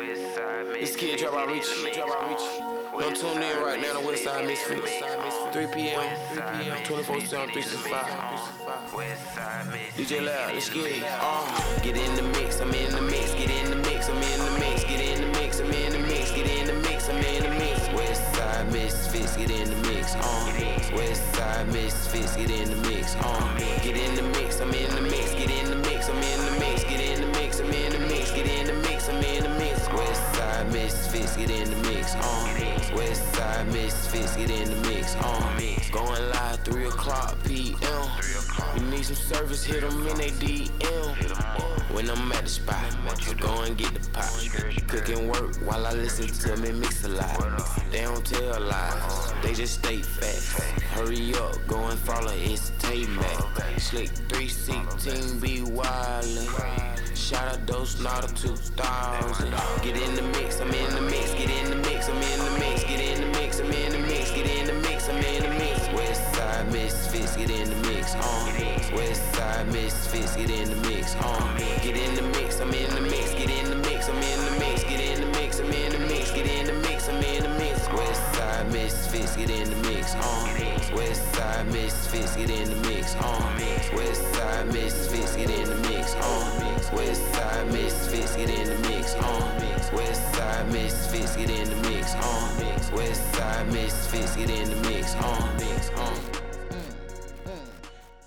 This kid drop out reach. Drop out reach. Don't tune in right now to Westside Misfits. 3 p.m. 3 p.m. 24 7 365. DJ Loud, let's get it. Uh, get in the mix, I'm in the mix. Get in the mix, I'm in the mix. Get in the mix, I'm in the mix. Get in the mix, I'm in the mix. Westside Misfits, get in the mix. Uh, Westside Misfits, get in the mix. Uh, get in the mix, I'm in the mix. Get in the mix, I'm in the mix. Get in the mix, I'm in the mix. Get in the mix, I'm in the mix. Westside Misfits, get in the mix. Uh, Westside Misfits, get in the mix. On mix. going live 3 o'clock p.m. You need some service, hit them in they DM. When I'm at the spot, go and get the pot. Cooking work while I listen to me mix a lot. They don't tell lies, they just state facts. Hurry up, go and follow, it's Tay Mac. Slick 316 be wildin'. Shout out those Slaughter 2000. Get in the mix, I'm in the mix. Get in the mix, I'm in the mix. Get in the mix, I'm in the mix. Get in the mix, I'm in the mix. Westside Misfits, get in the mix. Uh. Westside Misfits, get in the mix. Uh. Get in the mix, I'm in the mix, Westside Misfits, get in the mix. Uh. Westside Misfits, get in the mix. Uh. Westside Misfits, get in the mix. Uh. Westside Misfits, get in the mix. Uh. Westside Misfits, get in the mix. Uh. Westside Misfits, get in the mix. Uh. Uh.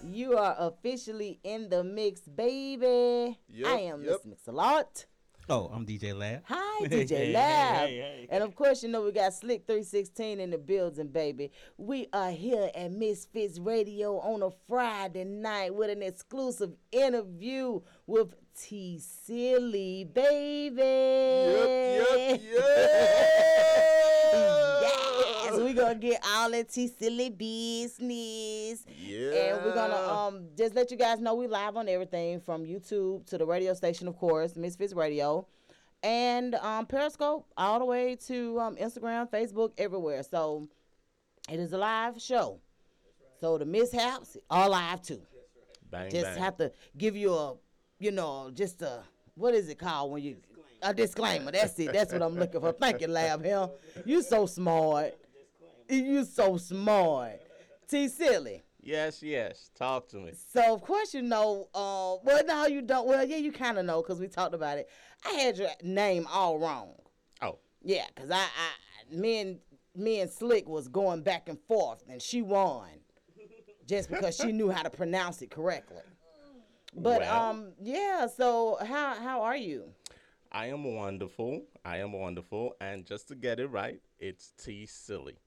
You are officially in the mix, baby. Yep, I am yep. Miss Mix-a-Lot. Oh, I'm DJ Lab. Hi, DJ hey, Lab. hey, hey. And of course, you know we got Slick 316 in the building, baby. We are here at Misfits Radio on a Friday night with an exclusive interview with T Silly, baby. Yep, yep, yep, gonna get all T Silly business. Yeah. And we're gonna um just let you guys know we live on everything from YouTube to the radio station, of course, Misfits Radio, and um Periscope all the way to um Instagram, Facebook, everywhere. So it is a live show. So the mishaps are live too. Bang, Just bang. have to give you a, you know, just a what is it called when you a disclaimer. That's it. That's what I'm looking for. Thank you, Lab Hill. You so smart. You so smart. T silly. Yes, yes. Talk to me. So of course you know. Uh, well, no, you don't. Well, yeah, you kind of know because we talked about it. I had your name all wrong. Oh, Yeah, cause I, I, me and me and Slick was going back and forth, and she won, just because she knew how to pronounce it correctly. But Well. um, yeah. So how how are you? I am wonderful. I am wonderful. And just to get it right, it's T Silly.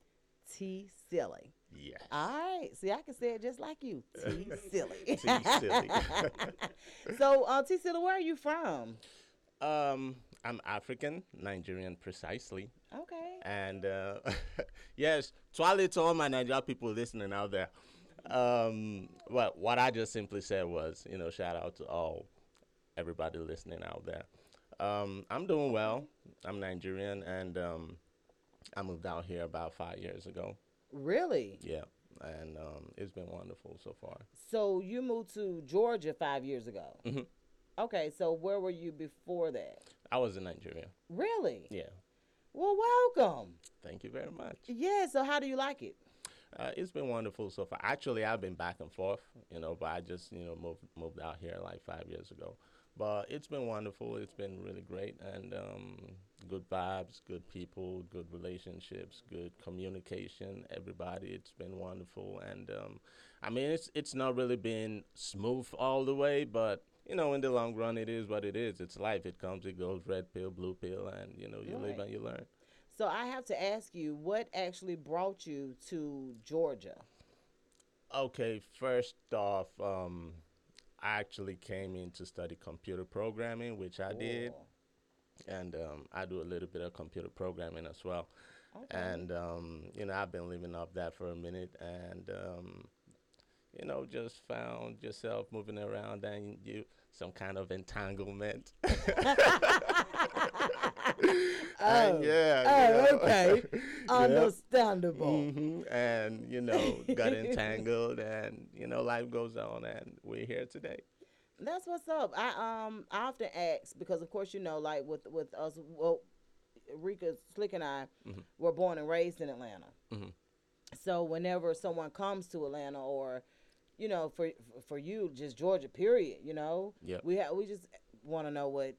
T silly. Yes. All right. See, I can say it just like you. T silly. T Silly. so, uh, T silly, where are you from? um, I'm African, Nigerian precisely. Okay. And uh, yes, twirly to all my Nigerian people listening out there. Um, well, what I just simply said was, you know, shout out to all everybody listening out there. Um, I'm doing well. I'm Nigerian, and um, I moved out here about five years ago. Really? Yeah, and um, it's been wonderful so far. So you moved to Georgia five years ago. Mhm. Okay. So where were you before that? I was in Nigeria. Really? Yeah, Well, welcome. thank you very much. Yeah. So how do you like it? Uh, it's been wonderful so far. Actually, I've been back and forth, you know, but I just, you know, moved moved out here like five years ago. But it's been wonderful. It's been really great and um, good vibes, good people, good relationships, good communication. Everybody, it's been wonderful. And um, I mean, it's it's not really been smooth all the way, but you know, in the long run, it is what it is. It's life. It comes, it goes. Red pill, blue pill, and you know, you live Right. and you learn. So I have to ask you, what actually brought you to Georgia? Okay, first off, um, I actually came in to study computer programming, which I did, Cool. And um, I do a little bit of computer programming as well. Okay. And um, you know, I've been living off that for a minute, and um, you know, just found yourself moving around and you some kind of entanglement. Oh, And yeah. oh, okay. Yep. Understandable. hmm And you know, got entangled, and you know, life goes on, and we're here today. That's what's up. I um I often ask because of course you know like with with us well Rika Slick and I Mm-hmm. were born and raised in Atlanta. Mhm. So whenever someone comes to Atlanta or you know for for you just Georgia period, you know, Yep. we ha- we just want to know what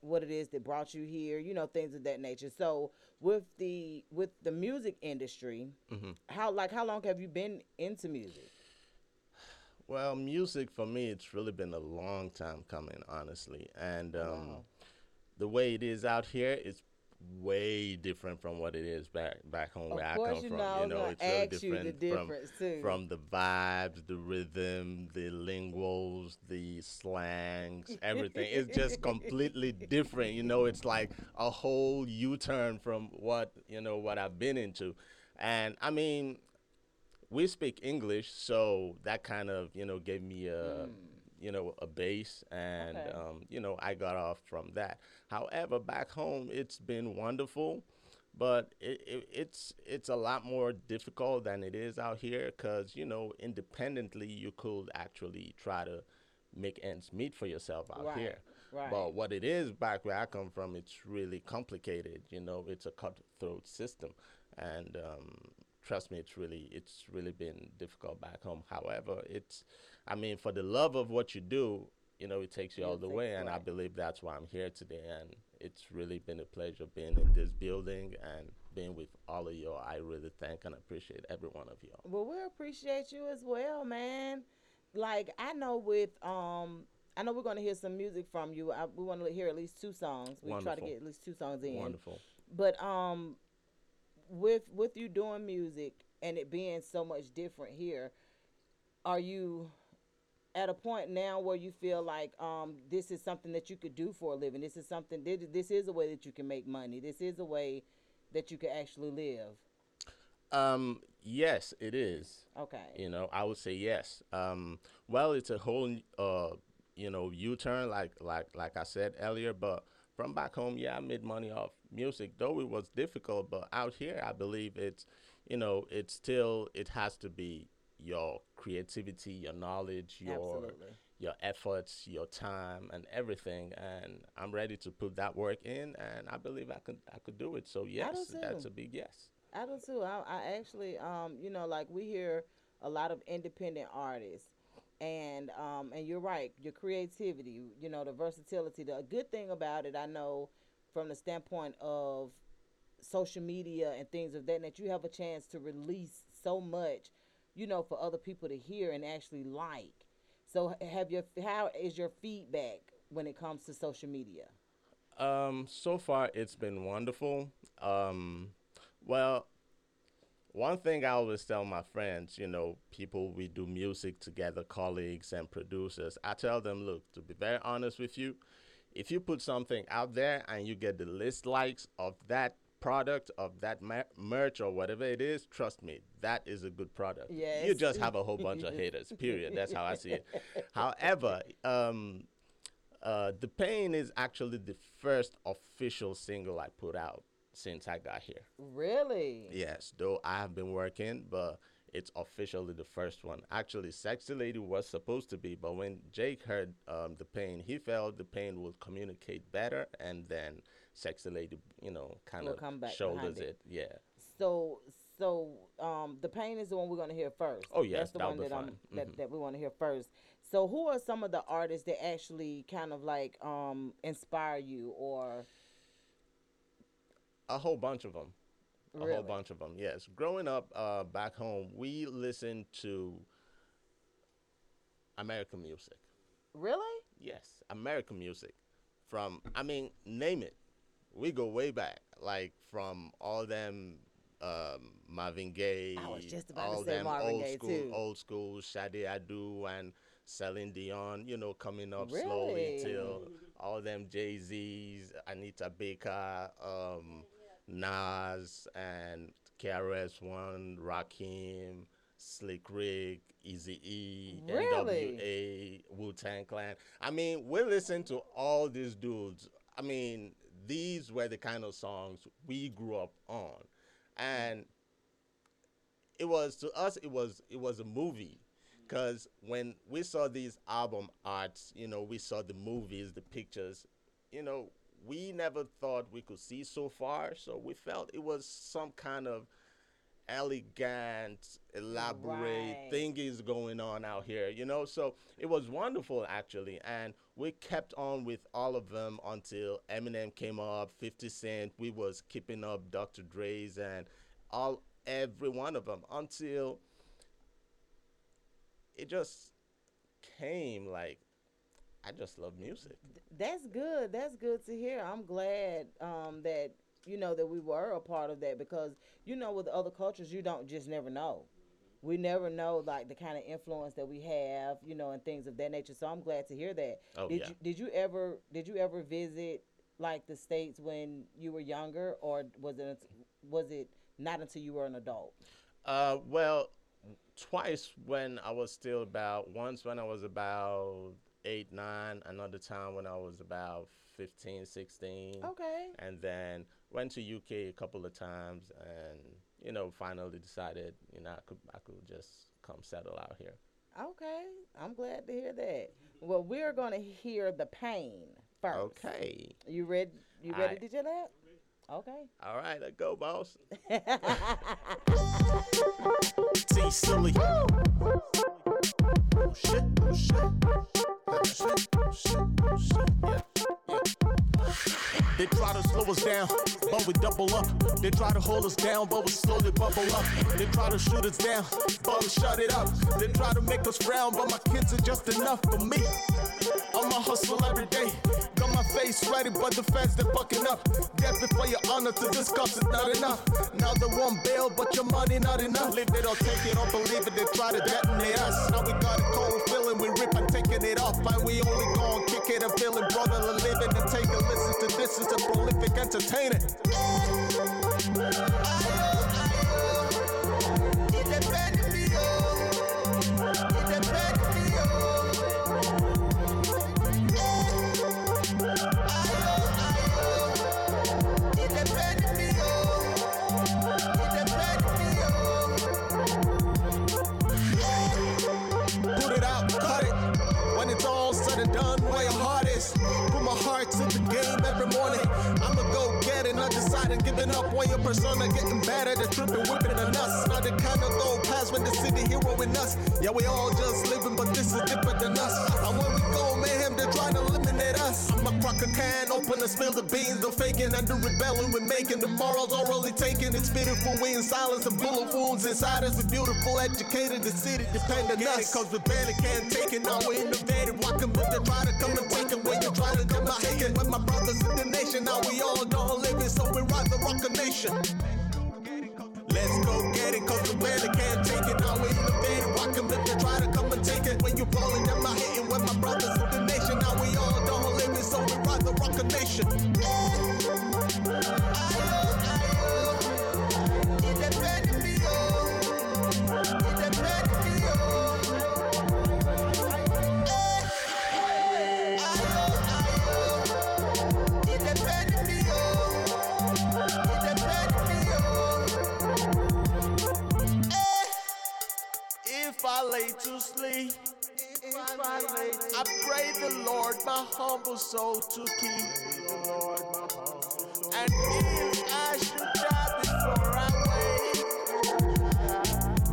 what it is that brought you here, you know, things of that nature. So with the with the music industry, Mm-hmm. how like how long have you been into music? Well, music for me, it's really been a long time coming, honestly. And um, wow. the way it is out here is way different from what it is back back home Of where I come you from. know, you know, it's really the different difference, from too. from the vibes, the rhythm, the linguals, the slangs, everything. it's just completely different. You know, it's like a whole U-turn from what you know what I've been into, and I mean we speak English, so that kind of you know gave me a you know a base, and Okay. um, you know I got off from that. However, back home it's been wonderful, but it, it, it's it's a lot more difficult than it is out here because you know independently you could actually try to make ends meet for yourself out Right, here. right. But what it is back where I come from, it's really complicated. You know, it's a cutthroat system, and um, trust me, it's really it's really been difficult back home. However, it's I mean, for the love of what you do, you know, it takes you all the way, and I believe that's why I'm here today. And it's really been a pleasure being in this building and being with all of you. I really thank and appreciate every one of you. Well, we appreciate you as well, man. Like I know with um, I know we're gonna hear some music from you. I, we want to hear at least two songs. We try to get at least two songs in. Wonderful. But um, with with you doing music and it being so much different here, are you at a point now where you feel like um this is something that you could do for a living? This is something. This, this is a way that you can make money. This is a way that you can actually live. Um, yes, it is. Okay. You know, I would say yes. Um, well, it's a whole, uh, you know, U-turn, like like like I said earlier. But from back home, yeah, I made money off music, though it was difficult. But out here, I believe it's, you know, it's still it has to be your creativity, your knowledge, your Absolutely. your efforts, your time, and everything. And I'm ready to put that work in, and I believe I could I could do it. So yes, that's a big yes. I do too. I, I actually, um, you know, like we hear a lot of independent artists, and um, and you're right. Your creativity, you know, the versatility. The good thing about it, I know, from the standpoint of social media and things of that, that you have a chance to release so much, you know, for other people to hear and actually like. So, have your how is your feedback when it comes to social media? Um, so far it's been wonderful. Um, well, one thing I always tell my friends, you know, people we do music together, colleagues and producers, I tell them, look, to be very honest with you, if you put something out there and you get the list likes of that product, of that mer- merch or whatever it is, trust me, that is a good product. Yes. You just have a whole bunch of haters, period. That's how I see it. However, um, uh, The Pain is actually the first official single I put out since I got here. Really? Yes, though I have been working, but it's officially the first one. Actually, Sexy Lady was supposed to be, but when Jake heard um, The Pain, he felt The Pain would communicate better, and then Sexy Lady, you know, kind of shoulders it. it. Yeah. So, so um, the pain is the one we're gonna hear first. Oh, yes, that's the one that I'm that, Mhm. that we want to hear first. So, who are some of the artists that actually kind of like um inspire you or A whole bunch of them. A Really? whole bunch of them. Yes. Growing up uh, back home, we listened to American music. really? Yes, American music. From I mean, name it. We go way back, like from all them um, Marvin Gaye, I was just about to all say them Marvin old Gaye, school, too. old school Sade Adu and Celine Dion. You know, coming up slowly Really? till all them Jay Z's, Anita Baker, um, Nas, and KRS One, Rakim, Slick Rick, Easy E, Really? NWA, Wu Tang Clan. I mean, we listen to all these dudes. I mean, these were the kind of songs we grew up on, and it was to us. It was it was a movie, because when we saw these album arts, you know, we saw the movies, the pictures, you know, we never thought we could see so far. So we felt it was some kind of elegant, elaborate Right. thing is going on out here, you know. So it was wonderful actually, and we kept on with all of them until Eminem came up, 50 Cent. We was keeping up Dr. Dre's and all every one of them until it just came like I just love music. That's good. That's good to hear. I'm glad um, that you know that we were a part of that because you know with other cultures you don't just never know. We never know like the kind of influence that we have, you know, and things of that nature. So I'm glad to hear that. Oh, did yeah. you did you ever did you ever visit like the states when you were younger, or was it was it not until you were an adult? Uh, well, twice when I was still about once when I was about eight, nine, another time when I was about 15, 16. Okay. And then went to UK a couple of times and, you know, finally decided, you know, I could, I could just come settle out here. Okay. I'm glad to hear that. Well, we're gonna hear the pain first. Okay. You ready? You ready Aight. to do that? Okay. All right, let's go, boss. T silly. Oh shit, oh shit. They try to slow us down, but we double up. They try to hold us down, but we slowly bubble up. They try to shoot us down, but we shut it up. They try to make us frown, but my kids are just enough for me. I'm a hustle every day. Got my face ready, but the fans they're fucking up. Death before your honor to discuss it, not enough. Now they want bail, but your money not enough. Leave it or take it, or believe it, they try to detonate us. Now we got a cold feeling, we rip taking it off. And we only gon' kick it and feeling brotherly living and take a listen to this is a prolific entertainer. Giving up when your persona getting better. The tripping, whipping the nuts. Not the kind of go past when the city hero in us. Yeah, we all just living, but this is different A can, open and spill the beans. The faking the rebelling we're making. The morals orally taken. It's pitiful. We in silence and bullet wounds inside us. We beautiful, educated, the city dependent on us. Cause we barely can't take it. Now we innovative. Walking with the to come and take it. When you try to and take it. With my brothers in the nation. Now we all don't live it. So we ride the rock a nation. Let's go get it, cause we barely can't take it. Now we innovative. Walking with the try to come and take it. When you falling, them not hitting with my brothers ride the rock a nation. If I lay to sleep, I pray the Lord my humble soul to keep. And if I should die before I wake,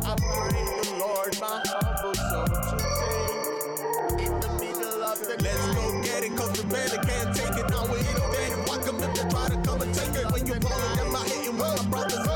I pray the Lord my humble soul to take. In the middle of the Let's go get it, cause we barely can't take it. Now we innovative. Welcome if they try to come and take it. When you ballin', them I hitting with my brothers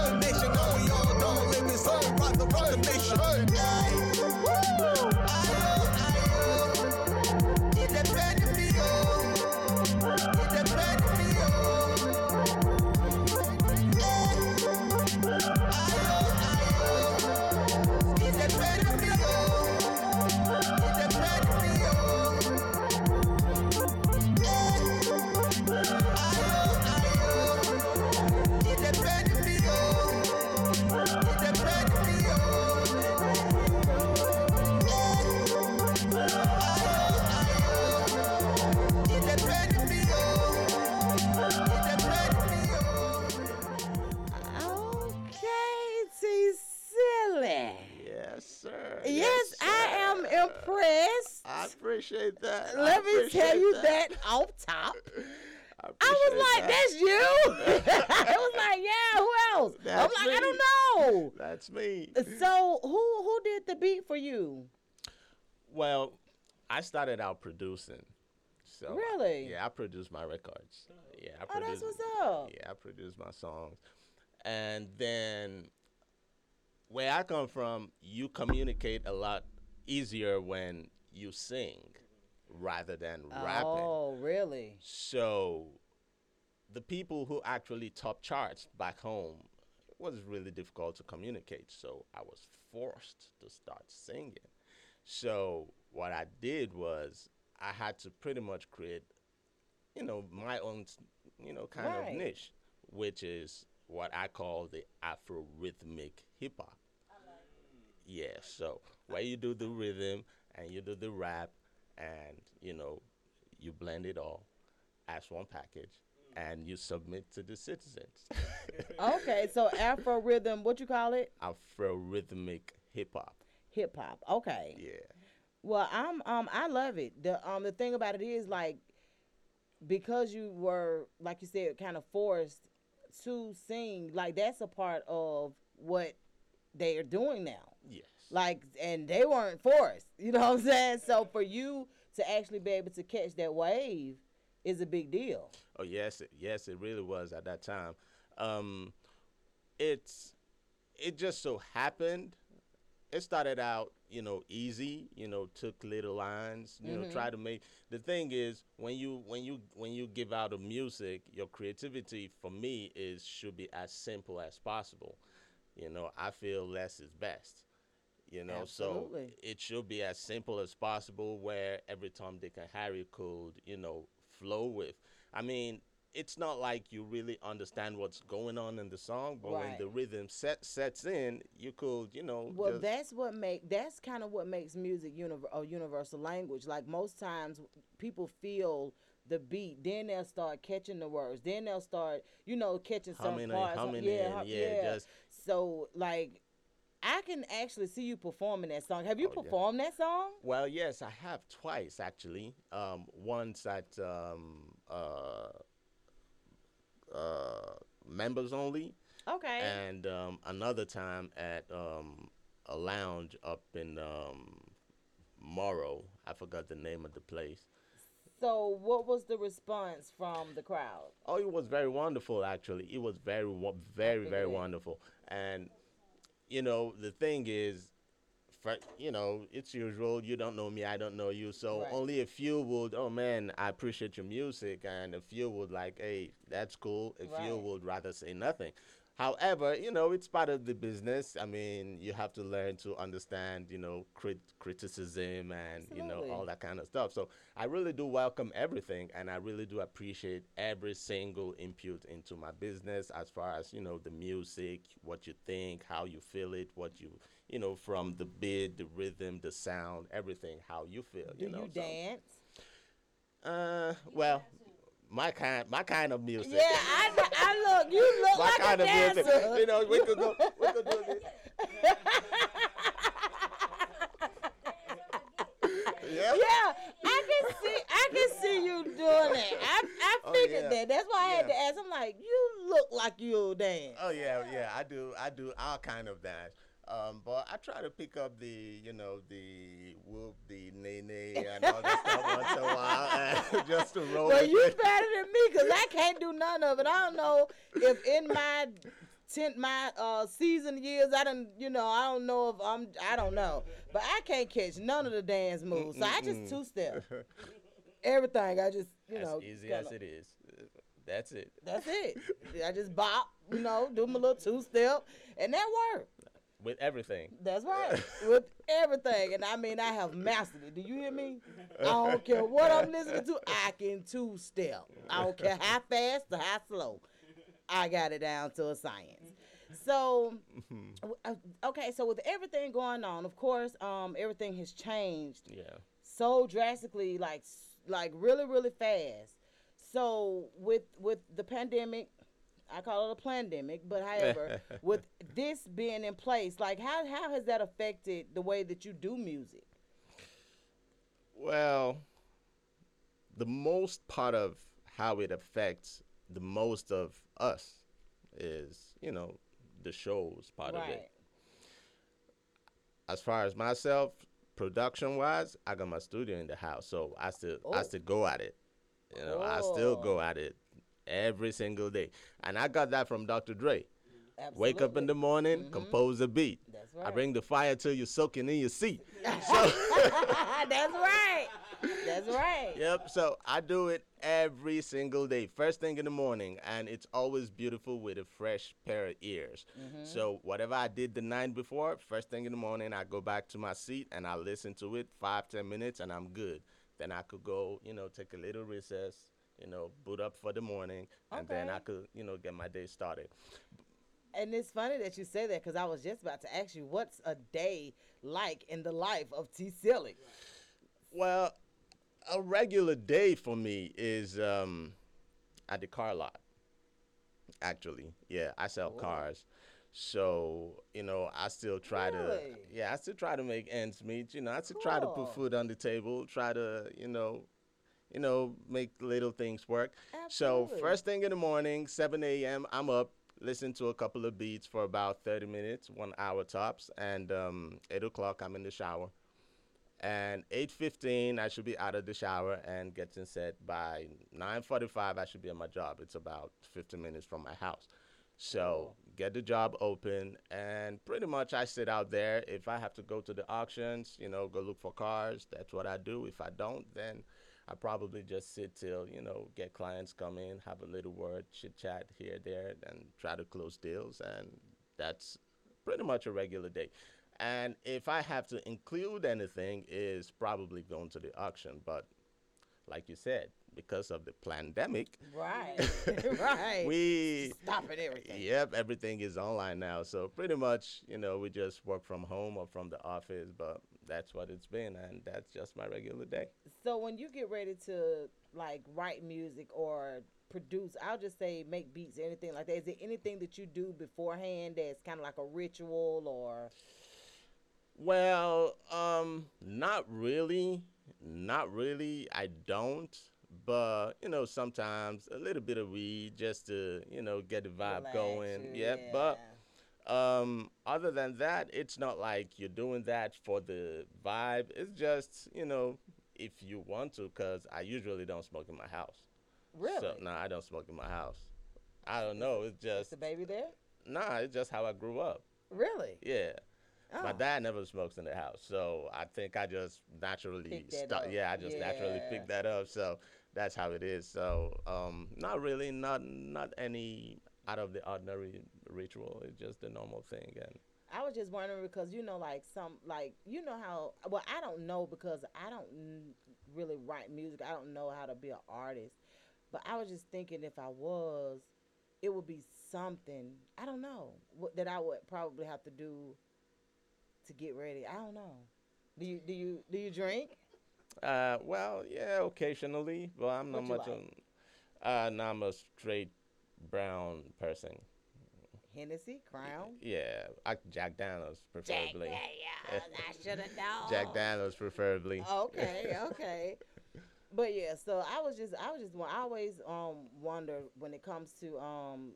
appreciate that. I Let me tell you that. off top. I, I was like, that. that's you. I was like, yeah, who else? I'm That's like, I don't know. That's me. So who who did the beat for you? Well, I started out producing. So Really? Yeah, I produced my records. Yeah, I Oh, produce. that's what's up. Yeah, I produce my songs, and then where I come from, you communicate a lot easier when you sing rather than rapping. Oh, really? So the people who actually top charts back home it was really difficult to communicate. So I was forced to start singing. So what I did was I had to pretty much create, you know, my own, you know, kind Right. of niche, which is what I call the Afro rhythmic hip hop. Yeah, so where you do the rhythm and you do the rap and you know you blend it all as one package and you submit to the citizens. Okay, so Afro rhythm, what you call it? Afro rhythmic hip hop. Hip hop. Okay. Yeah. Well, I'm um I love it. The um the thing about it is like because you were like you said kind of forced to sing, like that's a part of what they are doing now. Yes. Like and they weren't forced. You know what I'm saying? So for you to actually be able to catch that wave is a big deal. Oh yes, it, yes, it really was at that time. Um, it's it just so happened. It started out, you know, easy. You know, took little lines. You know, try to make. The thing is, when you when you when you give out a music, your creativity for me is should be as simple as possible. You know, I feel less is best. You know, Absolutely. so it should be as simple as possible where every Tom, Dick, and Harry could, you know, flow with. I mean, it's not like you really understand what's going on in the song, but when the rhythm set sets in, you could, you know, Well, that's what make that's kind of what makes music univer- a universal language. Like most times, people feel the beat, then they'll start catching the words, then they'll start, you know, catching some Humming and parts. humming yeah, hum- yeah, just- so like, I can actually see you performing that song. Have you Oh, yeah. performed that song? Well, yes, I have twice actually. Um, once at um, uh, uh, members only, Okay. and um, another time at um, a lounge up in um, Morrow. I forgot the name of the place. so, what was the response from the crowd? Oh, it was very wonderful. Actually, it was very, very, very wonderful. And you know, the thing is, for, you know, it's usual. You don't know me, I don't know you. So Right. only a few would. Oh man, I appreciate your music, and a few would like, hey, that's cool. A few would rather say nothing. However, you know, it's part of the business. I mean, you have to learn to understand, you know, crit- criticism and, you know, all that kind of stuff. So I really do welcome everything and I really do appreciate every single input into my business as far as, you know, the music, what you think, how you feel it, what you, you know, from the beat, the rhythm, the sound, everything, how you feel, Do you know. you so- dance? Uh, well, my kind, my kind of music. Yeah, I, I look. You look my like kind a of music. You know, we could go, we could do this. yeah. Yeah, I can see. I can see you doing that. I, I Oh, figured yeah. that. That's why I had to ask. I'm like, you look like you'll dance. Oh yeah, yeah. I do. I do all kind of dance. Um, but I try to pick up the, you know, the whoop, the nae nae, and all that stuff once in a while, just to roll. Well, you it. better than me because I can't do none of it. I don't know if in my ten my uh season years I don't you know I don't know if I'm I don't know, but I can't catch none of the dance moves. So I just two step everything. I just you as know easy kinda- as it is. That's it. That's it. I just bop, you know, do my little two step, and that worked. With everything. That's right. With everything. And I mean, I have mastered it. Do you hear me? I don't care what I'm listening to. I can two step. I don't care how fast or how slow. I got it down to a science. So, uh, okay, so with everything going on, of course, um, everything has changed Yeah. so drastically, like like really really fast. So with with the pandemic, I call it a pandemic, but however, with this being in place, like how how has that affected the way that you do music? Well, the most part of how it affects the most of us is, you know, the shows part of it. As far as myself, production wise, I got my studio in the house, so I still I Oh. still go at it. You know, I still Oh. go at it every single day, and I got that from Dr. Dre. Wake up in the morning, mm-hmm. compose a beat. That's I bring the fire till you're soaking in your seat. That's right. That's right. Yep. So I do it every single day, first thing in the morning, and it's always beautiful with a fresh pair of ears. Mm-hmm. So whatever I did the night before, first thing in the morning, I go back to my seat and I listen to it five ten minutes, and I'm good. Then I could go, you know, take a little recess, you know, boot up for the morning, and then I could, you know, get my day started. And it's funny that you say that because I was just about to ask you, what's a day like in the life of T. Silly? Well, a regular day for me is um, at the car lot. Actually, yeah, I sell cars, so you know I still try to Really? yeah I still try to make ends meet. You know I still try to Cool. put food on the table, try to you know you know make little things work. So first thing in the morning, 7 a.m. I'm up. Listen to a couple of beats for about 30 minutes, one hour tops, and um, 8 o'clock I'm in the shower and 8.15 i should be out of the shower and getting set by 9.45 i should be at my job it's about 15 minutes from my house so get the job open and pretty much i sit out there if i have to go to the auctions you know go look for cars that's what i do if i don't then i probably just sit till you know get clients come in have a little word chit chat here there and try to close deals and that's pretty much a regular day. And if I have to include anything, is probably going to the auction. But like you said, because of the pandemic, Right. right. we stopping everything. yep everything is online now. So pretty much, you know, we just work from home or from the office. But that's what it's been, and that's just my regular day. So when you get ready to like write music or produce, I'll just say make beats, or anything like that. Is there anything that you do beforehand that's kind of like a ritual or? Well, um, not really. Not really. I don't. But, you know, sometimes a little bit of weed just to, you know, get the vibe relax going. you? Yep. But um, other than that, it's not like you're doing that for the vibe. It's just, you know, if you want to, because I usually don't smoke in my house. really, So, no, I don't smoke in my house. I don't know. It's is just, the baby there? nah, it's just how I grew up. Really? Yeah. Oh. My dad never smokes in the house, so I think I just naturally start. Yeah, I just naturally picked that up. So that's how it is. So um, not really, not not any out of the ordinary ritual. It's just the normal thing. And I was just wondering because you know, like some, like you know how. Well, I don't know because I don't really write music. I don't know how to be an artist. But I was just thinking if I was, it would be something. I don't know what, that I would probably have to do to get ready. I don't know. Do you do you do you drink? uh, well, yeah, occasionally, but I'm not What you much like? on. Uh, no, I'm a straight brown person. Hennessy, Crown. Yeah, I, Jack Daniels preferably. Jack yeah. I should have known. Jack Daniels preferably. okay, okay. But yeah, so I was just, I was just, I always um wonder when it comes to um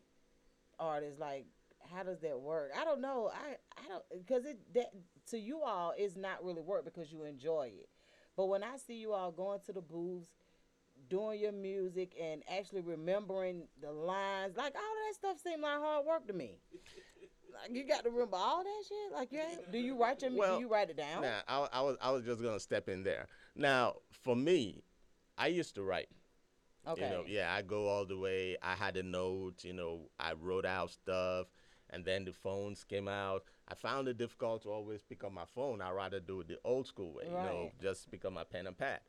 artists, like how does that work? I don't know. I I don't because it that to you all is not really work because you enjoy it. But when I see you all going to the booths, doing your music and actually remembering the lines, like all of that stuff seemed like hard work to me. Like you got to remember all that shit. Like you do you write your Well, do you write it down? Now, I, I was I was just gonna step in there. Now, for me, I used to write. Okay. You know, yeah, I go all the way. I had a note. You know, I wrote out stuff, and then the phones came out. I found it difficult to always pick up my phone. I rather do it the old school way. Right. You know, just pick up my pen and pad.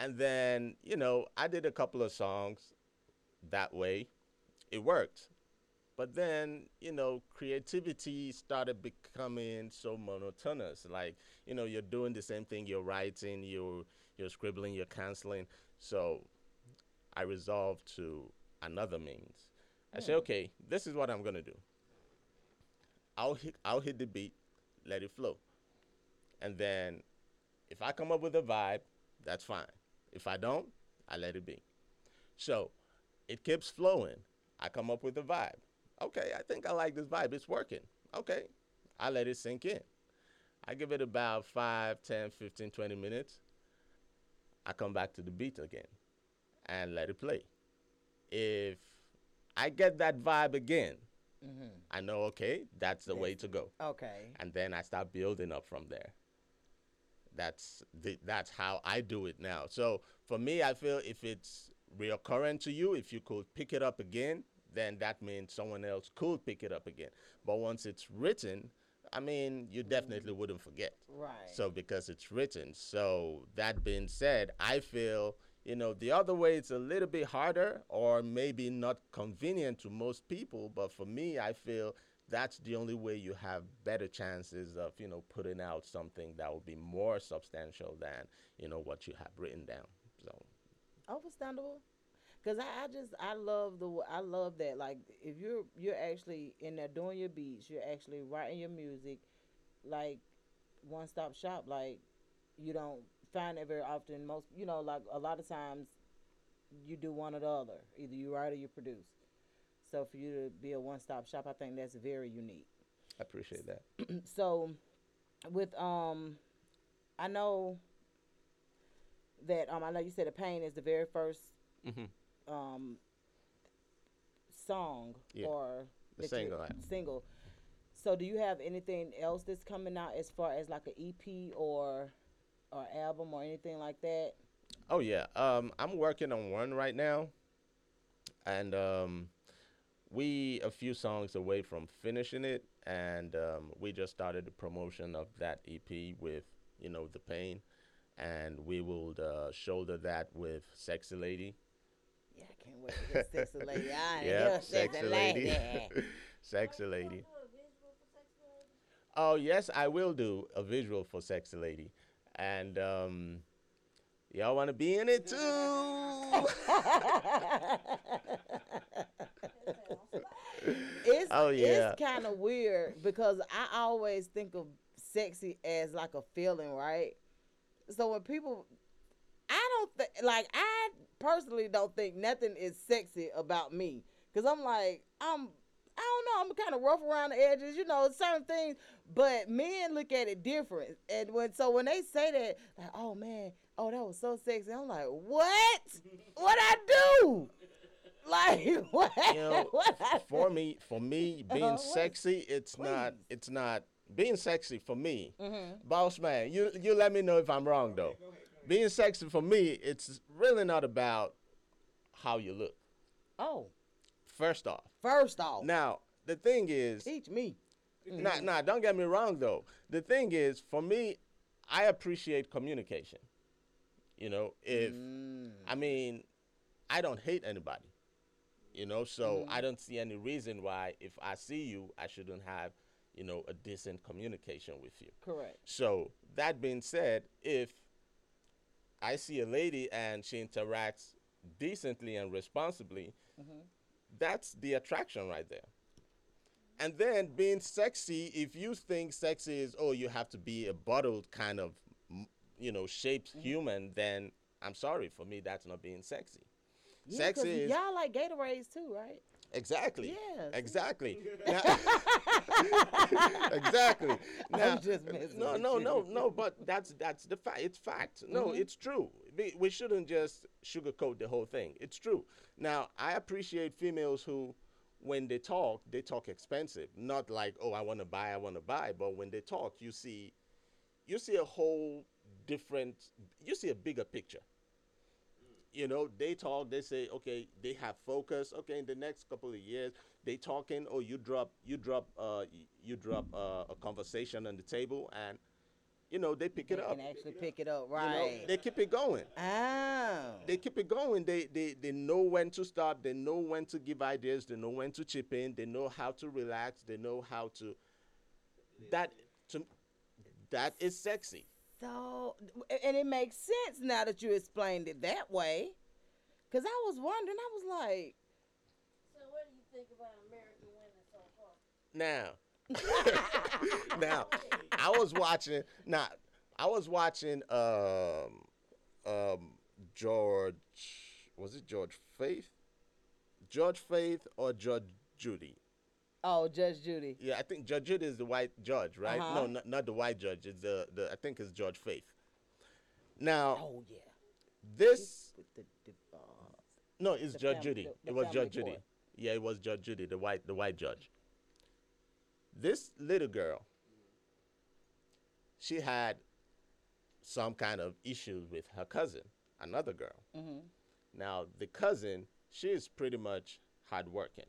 And then, you know, I did a couple of songs that way. It worked. But then, you know, creativity started becoming so monotonous. Like, you know, you're doing the same thing, you're writing, you're you're scribbling, you're canceling. So I resolved to another means. I say, hmm. okay, this is what I'm gonna do. I'll hit I'll hit the beat, let it flow. And then if I come up with a vibe, That's fine. If I don't, I let it be. So it keeps flowing. I come up with a vibe. Okay, I think I like this vibe. It's working. Okay, I let it sink in. I give it about 5, 10, 15, 20 minutes. I come back to the beat again and let it play. If I get that vibe again, mm-hmm. I know, okay, that's the way to go. Okay. And then I start building up from there. That's the, that's how I do it now. So for me, I feel if it's reoccurring to you, if you could pick it up again, then that means someone else could pick it up again. But once it's written, I mean, you definitely wouldn't forget. Right. So because it's written. So that being said, I feel you know the other way it's a little bit harder or maybe not convenient to most people. But for me, I feel that's the only way you have better chances of you know putting out something that will be more substantial than you know what you have written down. So. Understandable. Because I, I just i love the i love that like if you're you're actually in there doing your beats you're actually writing your music like one stop shop like you don't find it very often. Most you know like a lot of times you do one or the other either you write or you produce so for you to be a one stop shop i think that's very unique. I appreciate that. so with um i know that um i know you said the pain is the very 1st hmm um song Yeah, or the single single. So do you have anything else that's coming out as far as like an ep or or album or anything like that? Oh yeah, um, I'm working on one right now, and um, we a few songs away from finishing it, and um, we just started the promotion of that EP with you know the pain, and we will uh, shoulder that with Sexy Lady. yeah i can't wait to get sexy lady I Yeah, yeah, Sexy Lady, Sexy Lady. Oh yes, I will do a visual for Sexy Lady, and um, y'all want to be in it too. it's Oh, yeah. it's kind of weird because I always think of sexy as like a feeling, right? So when people, I don't think like I personally don't think nothing is sexy about me because I'm like I'm. I don't know. I'm kind of rough around the edges, you know, certain things. But men look at it different, and when so when they say that, like, oh man, oh that was so sexy, I'm like, what? What I do? Like what? you know, what for me, for me, being Uh, sexy, it's not, it's not being sexy for me. Mm-hmm. Boss man, you you let me know if I'm wrong though. Being sexy for me, it's really not about how you look. Oh, First off, first off, now the thing is, teach me. nah, nah, don't get me wrong though. The thing is, for me, I appreciate communication. You know, if Mm. I mean, I don't hate anybody. You know, so I mm-hmm. don't see any reason why if I see you, I shouldn't have, you know, a decent communication with you. Correct. So that being said, if I see a lady and she interacts decently and responsibly, mm-hmm. that's the attraction right there. And then being sexy, if you think sexy is oh you have to be a bottled kind of you know shaped mm-hmm. human, then I'm sorry for me that's not being sexy. Yeah, 'cause sexy is y'all like Gatorades too, right? exactly Yes. exactly Now- exactly. Now, just no, no, no, no. But that's that's the fact. It's fact. No, Mm-hmm. it's true. We, we shouldn't just sugarcoat the whole thing. It's true. Now, I appreciate females who, when they talk, they talk expensive. Not like, oh, I want to buy, I want to buy. But when they talk, you see, you see a whole different. You see a bigger picture you know they talk they say okay they have focus. Okay in the next couple of years they talking or you drop you drop uh you drop uh, a conversation on the table and you know they pick They it up. can actually pick it up, you know right? they keep it going. Oh. they keep it going. They, they they know when to stop. They know when to give ideas. They know when to chip in. They know how to relax. They know how to that to that is sexy So, and it makes sense now that you explained it that way. Cause I was wondering, I was like, So what do you think about American women so far? Now, now, I was watching. Now, I was watching um, um, George, was it George Faith? George Faith or Judge Judy? Oh, Judge Judy. Yeah, I think Judge Judy is the white judge, right? Uh-huh. No, not, not the white judge. It's the, the I think it's Judge Faith. Now, Oh yeah. this With the, the uh, no, it's Judge fam- Judy. it was Judge Judy. court. Yeah, it was Judge Judy, the white the white judge. This little girl, she had some kind of issues with her cousin, another girl. mhm. Now, the cousin, she is pretty much hardworking.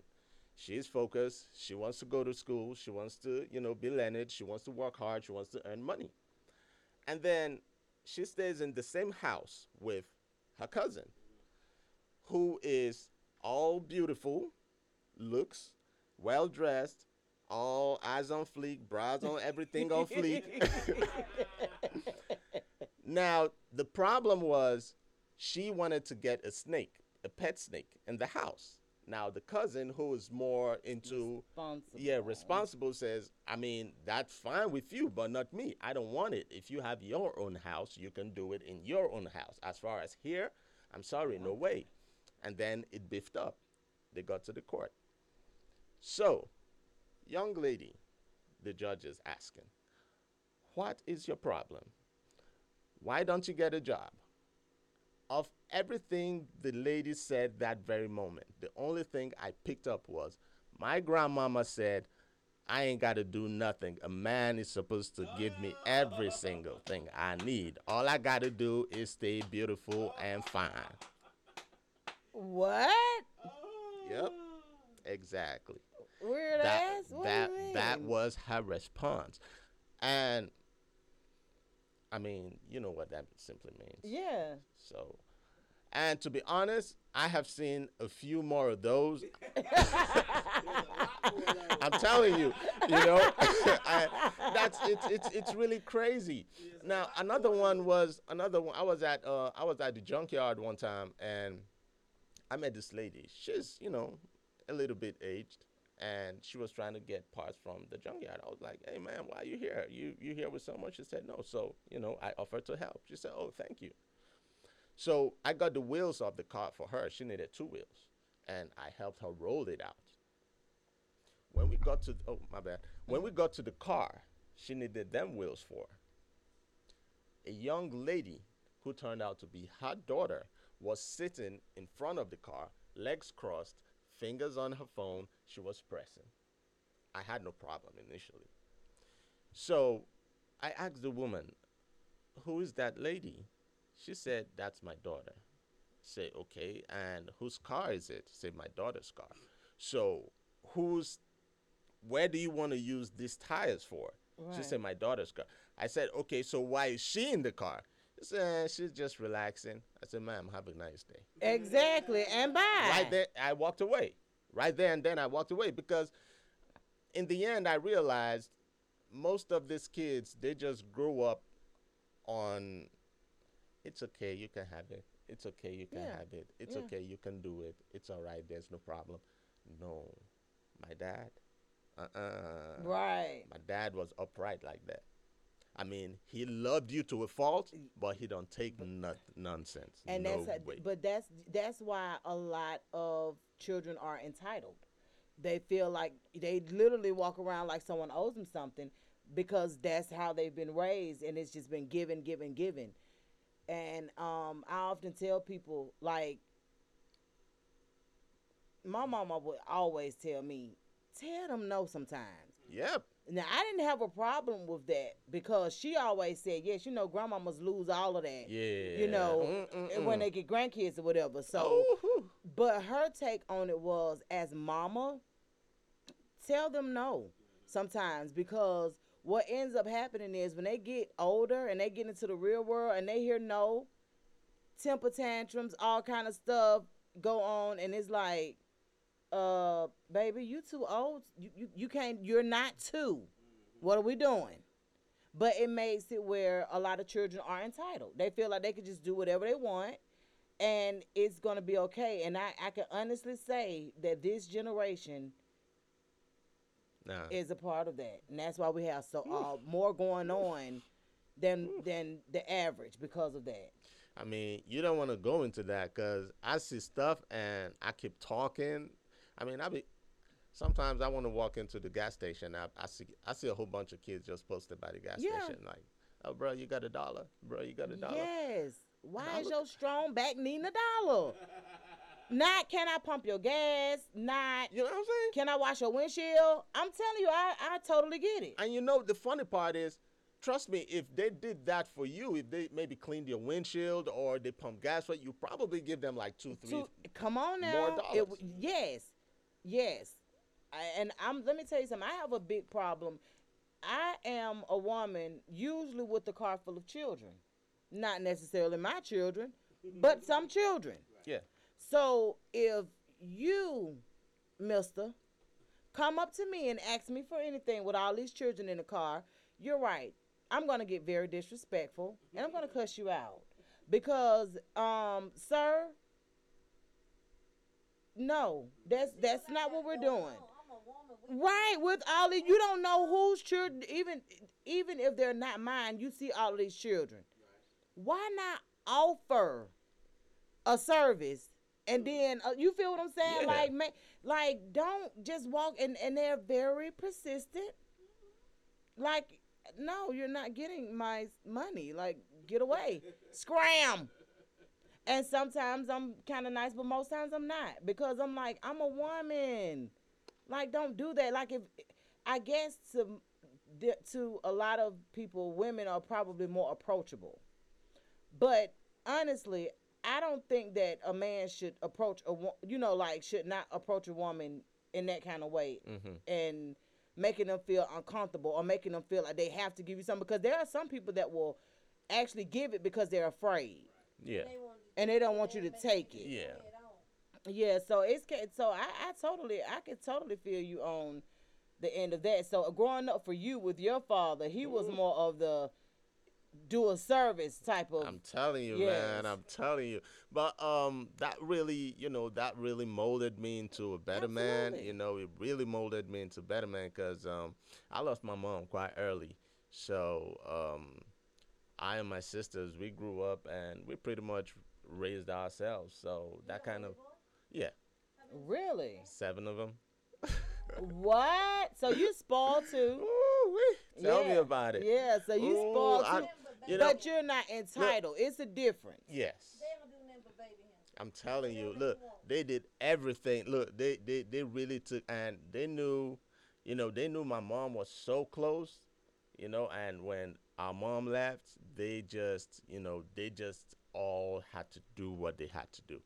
She is focused. She wants to go to school. She wants to, you know, be learned. She wants to work hard. She wants to earn money. And then she stays in the same house with her cousin, who is all beautiful, looks well dressed, all eyes on fleek, bras on everything on fleek. Now, the problem was she wanted to get a snake, a pet snake, in the house. Now, the cousin, who is more into, Responsible. yeah, responsible, says, I mean, that's fine with you, but not me. I don't want it. If you have your own house, you can do it in your own house. As far as here, I'm sorry, no way. And then it beefed up. They got to the court. So, young lady, the judge is asking, What is your problem? Why don't you get a job? Of everything the lady said that very moment, the only thing I picked up was my grandmama said, I ain't got to do nothing. A man is supposed to give me every single thing I need. All I got to do is stay beautiful and fine. What? Yep, exactly. Weird that ass. What that that was her response, and I mean, you know what that simply means. Yeah. So, and to be honest, I have seen a few more of those. I'm telling you, you know, I, that's it's it's it's really crazy. Now another one was another one. I was at uh I was at the junkyard one time and I met this lady. She's you know a little bit aged and she was trying to get parts from the junkyard. I was like, "Hey man, why are you here? You you here with someone?" She said, "No." So you know I offered to help. She said, "Oh, thank you." So I got the wheels of the car for her. She needed two wheels, and I helped her roll it out. When we got to oh my bad. When we got to the car, she needed them wheels for. A young lady who turned out to be her daughter was sitting in front of the car, legs crossed, fingers on her phone. She was pressing. I had no problem initially. So I asked the woman, Who is that lady? She said, That's my daughter. Say, okay, and whose car is it? Say, my daughter's car. So whose where do you want to use these tires for? She said, My daughter's car. I said, Okay, so why is she in the car? She "Eh, She's just relaxing. I said, Ma'am, have a nice day Exactly. And bye. right there i walked away right there and then i walked away because in the end i realized most of these kids they just grow up on it's okay you can have it it's okay you can Yeah, have it it's yeah. okay you can do it it's all right there's no problem no my dad uh-uh Right. my dad was upright like that I mean, he loved you to a fault, but he don't take no- nonsense. And no that's way. but that's that's why a lot of children are entitled. They feel like they literally walk around like someone owes them something because that's how they've been raised and it's just been given, given, given. And um, I often tell people like my mama would always tell me, tell them no sometimes. yep. Now I didn't have a problem with that because she always said, "Yes, you know, grandmamas lose all of that." Yeah. You know, Mm-mm-mm. when they get grandkids or whatever. So, Oh, whew. but her take on it was, as mama, tell them no sometimes because what ends up happening is when they get older and they get into the real world and they hear no, temper tantrums, all kind of stuff go on, and it's like, uh, baby, you too old. You you, you can't. You're not 2 What are we doing? But it makes it where a lot of children are entitled. They feel like they can just do whatever they want and it's gonna be okay. And I, I can honestly say that this generation Nah. is a part of that. And that's why we have so uh, more going on than than the average because of that. I mean, you don't want to go into that because I see stuff and I keep talking. I mean, I be sometimes I want to walk into the gas station. I, I see I see a whole bunch of kids just posted by the gas Yeah. station, like, "Oh, bro, you got a dollar, bro, you got a dollar." Yes. Why is your strong back needing a dollar? Not can I pump your gas? Not You know what I'm saying? can I wash your windshield? I'm telling you, I, I totally get it. And you know the funny part is, trust me, if they did that for you, if they maybe cleaned your windshield or they pump gas for you, you probably give them like two, three. Two- come on now. more dollars. w- yes, yes. I, and I'm. Let me tell you something. I have a big problem. I am a woman, usually with a car full of children, not necessarily my children, but some children. Yeah. So if you, Mister, come up to me and ask me for anything with all these children in the car, you're right. I'm gonna get very disrespectful and I'm gonna cuss you out because, um, sir, no, that's that's not what we're doing. I'm a woman. We Right, with all of you don't know whose children even even if they're not mine, you see all of these children. Why not offer a service and then uh, you feel what I'm saying? Yeah. Like ma- like don't just walk and and they're very persistent. Like no, you're not getting my money. Like get away. Scram. And sometimes I'm kind of nice, but most times I'm not because I'm like I'm a woman. Like don't do that. Like if I guess to to a lot of people, women are probably more approachable. But honestly, I don't think that a man should approach a wo- you know like should not approach a woman in that kind of way mm-hmm. and making them feel uncomfortable or making them feel like they have to give you something because there are some people that will actually give it because they're afraid Yeah. they want and they don't want you to take it. Yeah. Yeah, so it's so I, I totally I could totally feel you on the end of that. So growing up for you with your father, he was more of the do a service type of I'm telling you, Yes. man. I'm telling you. But um, that really, you know, that really molded me into a better man. You know, it really molded me into a better man because um, I lost my mom quite early. So um, I and my sisters, we grew up and we pretty much raised ourselves. So that kind of, yeah, really. seven of them. What? So you spoiled too? Ooh-wee. Tell me about it. Yeah, so you Ooh, spoiled I- too. you know, but you're not entitled. it's a difference. yes. They don't do nothing but baby him. I'm telling you, look, they did everything. Look, they, they they really took and they knew, you know, they knew my mom was so close, you know, and when our mom left, they just, you know, they just all had to do what they had to do.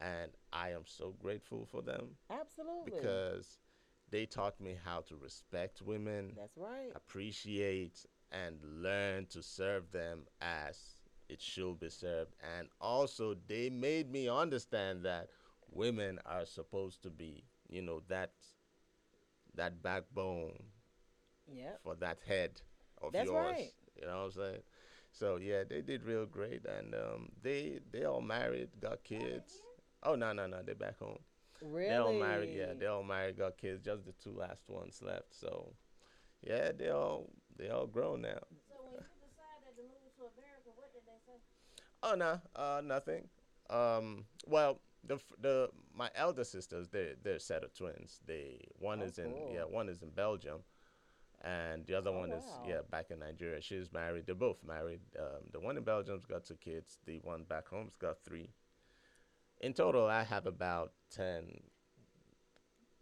And I am so grateful for them Absolutely. because they taught me how to respect women, That's right. appreciate and learn to serve them as it should be served. And also, they made me understand that women are supposed to be, you know, that that backbone Yep. for that head of That's yours. right. You know what I'm saying? So yeah, they did real great, and um, they they all married, got kids. Oh no no no, they're back home. Really? They all married, yeah. They all married, got kids. Just the two last ones left. So, yeah, they all they all grown now. So when you decided to move to America, what did they say? Oh no, uh, nothing. Um, well, the the my elder sisters, they they're a set of twins. They one Oh, is in cool. yeah, one is in Belgium, and the other Oh, one is yeah back in Nigeria. She's married. They're both married. Um, the one in Belgium's got two kids. The one back home's got three. In total, I have about ten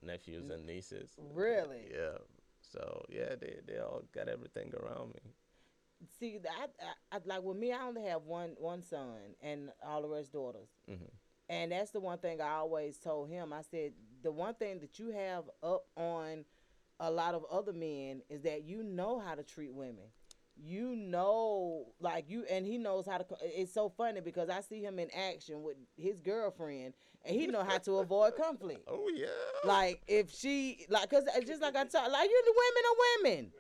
nephews and nieces. Really? Yeah. So yeah, they they all got everything around me. See, I, I, I like with me, I only have one one son and all the rest daughters. Mhm. And that's the one thing I always told him. I said the one thing that you have up on a lot of other men is that you know how to treat women. You know, like you, and he knows how to. It's so funny because I see him in action with his girlfriend, and he know how to avoid conflict. Oh yeah. Like if she like, cause just like I talk, like you the women are women.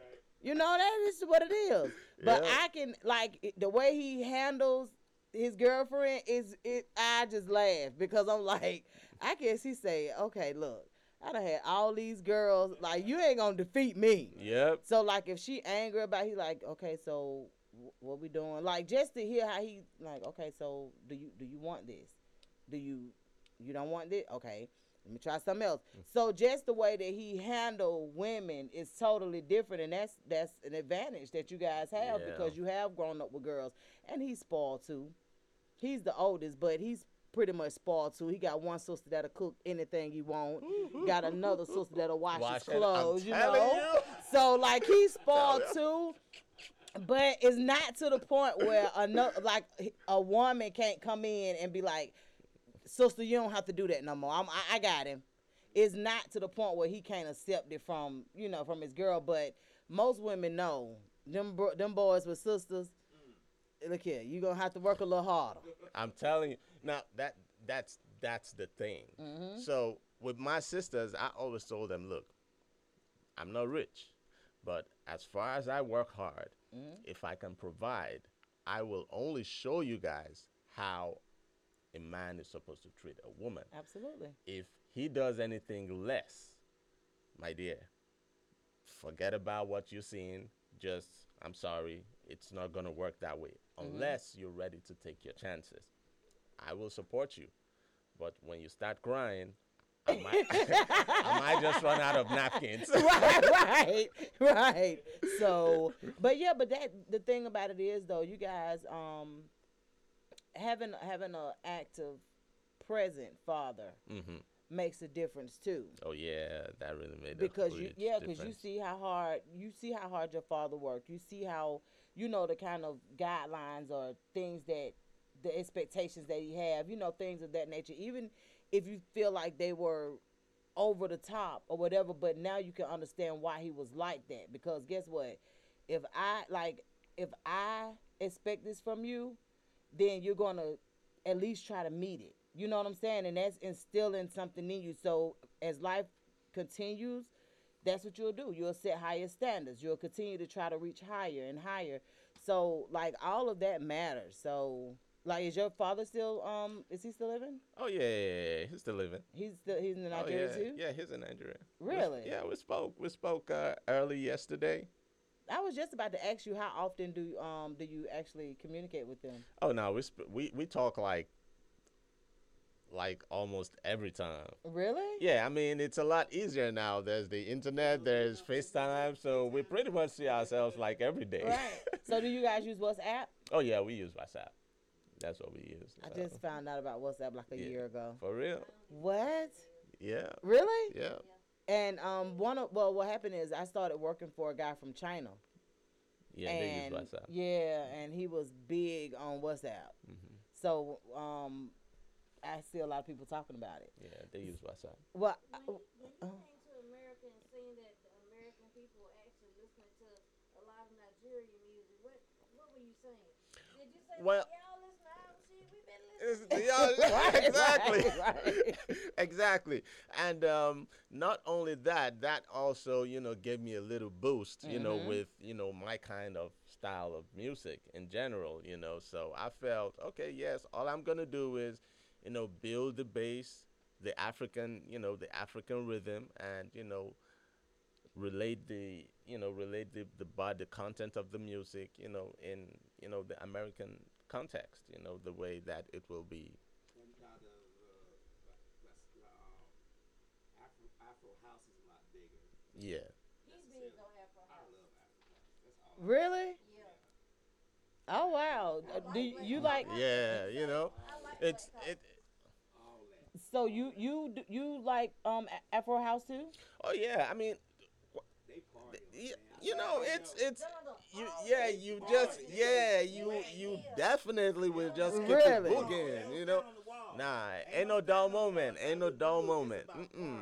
You know that is what it is. But Yeah. I can like the way he handles his girlfriend is it. I just laugh because I'm like, I guess he say, okay, look, I done had all these girls. Like you ain't gonna defeat me. Yep. So like if she angry about, he like, okay, so wh- what we doing? Like just to hear how he like. Okay, so do you do you want this? Do you you don't want this? Okay, let me try something else. Mm. So just the way that he handle women is totally different, and that's that's an advantage that you guys have Yeah. because you have grown up with girls, and he's spoiled too. He's the oldest, but he's pretty much spoiled too. He got one sister that'll cook anything you want. Mm-hmm. got another sister that'll wash, Wash his clothes. You know. you. So like he's spoiled too. But it's not to the point where another like a woman can't come in and be like, "Sister, you don't have to do that no more. I'm, I, I got him." It's not to the point where he can't accept it from you know from his girl. But most women know them bro- them boys with sisters. Look here, you gonna have to work a little harder. I'm telling you. Now that that's that's the thing. Mm-hmm. So with my sisters, I always told them, look, I'm not rich, but as far as I work hard, Mm-hmm. if I can provide, I will only show you guys how a man is supposed to treat a woman. Absolutely. If he does anything less, my dear, forget about what you're seeing. Just, I'm sorry, it's not going to work that way unless you're ready to take your chances. I will support you. But when you start crying, I might, I might just run out of napkins. right, right, right. So, but yeah, but that the thing about it is though, you guys um having having an active, present father hmm makes a difference too. Oh yeah, that really made a difference. Because you yeah, because you see how hard you see how hard your father worked. You see how you know the kind of guidelines or things that the expectations that he have. You know things of that nature. Even if you feel like they were over the top or whatever, but now you can understand why he was like that. Because guess what? If I like, if I expect this from you, then you're gonna at least try to meet it. You know what I'm saying? And that's instilling something in you. So as life continues, that's what you'll do. You'll set higher standards. You'll continue to try to reach higher and higher. So like all of that matters. So like is your father still um is he still living? Oh yeah, yeah, yeah, he's still living. He's still he's in Oh, Nigeria yeah, too? yeah, he's in Nigeria. We Really? yeah, we spoke. We spoke uh, early yesterday. I was just about to ask you how often do um do you actually communicate with them? Oh no, we sp- we we talk like like almost every time. Really? Yeah, I mean it's a lot easier now. There's the internet, there's FaceTime, so we pretty much see ourselves like every day. Right. so do you guys use WhatsApp? oh yeah, we use WhatsApp. That's what we use. I so, just found out about WhatsApp like a yeah. year ago. for real. What? Yeah, Really? yeah. And um, one of well, what happened is I started working for a guy from China. Yeah, and they use WhatsApp. yeah, and he was big on WhatsApp. Mm-hmm. So um, I see a lot of people talking about it. Yeah, they use WhatsApp. Well, When you, when you came to America and seeing that the American people actually listening to a lot of Nigerian music, what what were you saying? Did you say Well- It's- yeah, Right, exactly, right, exactly. And um, not only that, that also you know gave me a little boost, you know, Mhm. with you know my kind of style of music in general, you know. So I felt okay, yes, all I'm gonna do is, you know, build the bass, the African, you know, the African rhythm, and you know, relate the you know relate the the body the content of the music you know in you know the american context you know the way that it will be And now the, the, the um, Afro, Afro house is a lot bigger. yeah He's big on Afro House. Afro house. That's all. I really? Yeah. Oh wow. Uh, Do you, you like? yeah you know I like it's it. So you you d- you like um A- Afro House too? oh yeah i mean They party. on you know it's it's Jonathan, you oh, yeah you just yeah you you definitely will just get Really? it booging you know nah ain't no dull moment ain't no dull moment mm-mm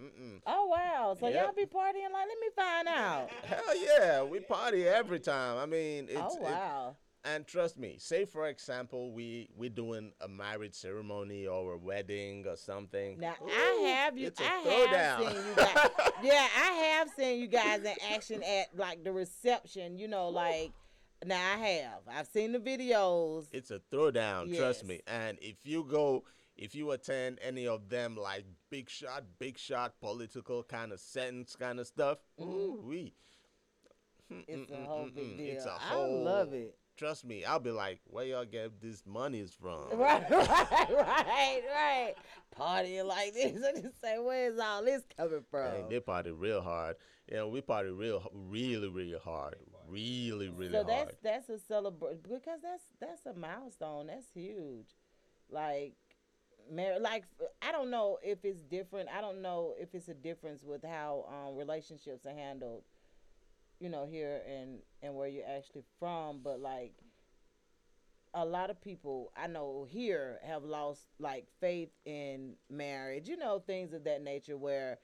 mm-mm Oh wow. So Yep. y'all be partying like? Let me find out. hell yeah we party every time i mean oh, it's oh it- wow. And trust me, say for example, we we doing a marriage ceremony or a wedding or something. Now Ooh, I have you. It's a I have seen you guys. yeah, I have seen you guys in action at like the reception. You know, like now I have. I've seen the videos. it's a throwdown. Trust me. And if you go, if you attend any of them, like big shot, big shot, political kind of sentence kind of stuff, Mm-hmm. ooh we. it's a whole big mm-mm. deal. It's a I love it. Trust me, I'll be like, where y'all get this monies from? Right, right, right, right. Partying like this, I just say, where's all this coming from? Dang, they party real hard. Know, we party real, really, really hard. Really, really so hard. that's that's a celebration because that's that's a milestone. That's huge. Like, mar- like I don't know if it's different. I don't know if it's a difference with how um, relationships are handled. You know, here and and where you're actually from, but like a lot of people I know here have lost like faith in marriage. You know, things of that nature. Where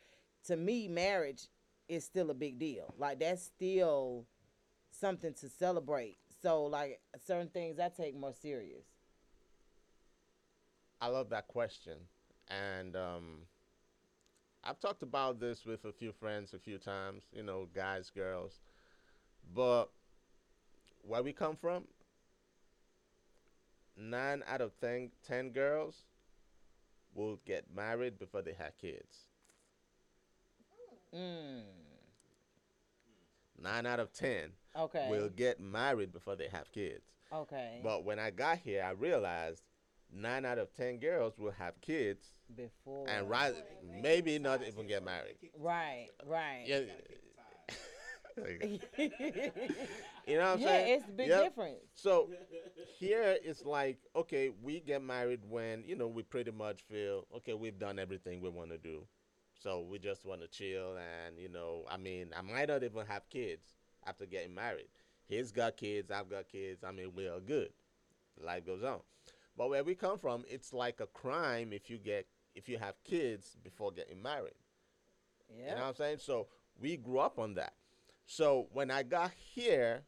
to me, marriage is still a big deal. Like that's still something to celebrate. So like certain things I take more serious. I love that question, and um, I've talked about this with a few friends a few times. You know, guys, girls, but where we come from, nine out of ten, 10 girls will get married before they have kids. Mm. Nine out of ten Okay. will get married before they have kids. okay. But when I got here, I realized nine out of ten girls will have kids Before. and right, maybe not even get married. Right. Right. Yeah. you know what I'm yeah, saying? it's a big Yep. difference. So here it's like, okay, we get married when, you know, we pretty much feel, okay, we've done everything we want to do. So we just want to chill and, you know, I mean, I might not even have kids after getting married. He's got kids, I've got kids. I mean, we are good. Life goes on. But where we come from, it's like a crime if you get if you have kids before getting married. Yeah. You know what I'm saying? So we grew up on that. So when I got here,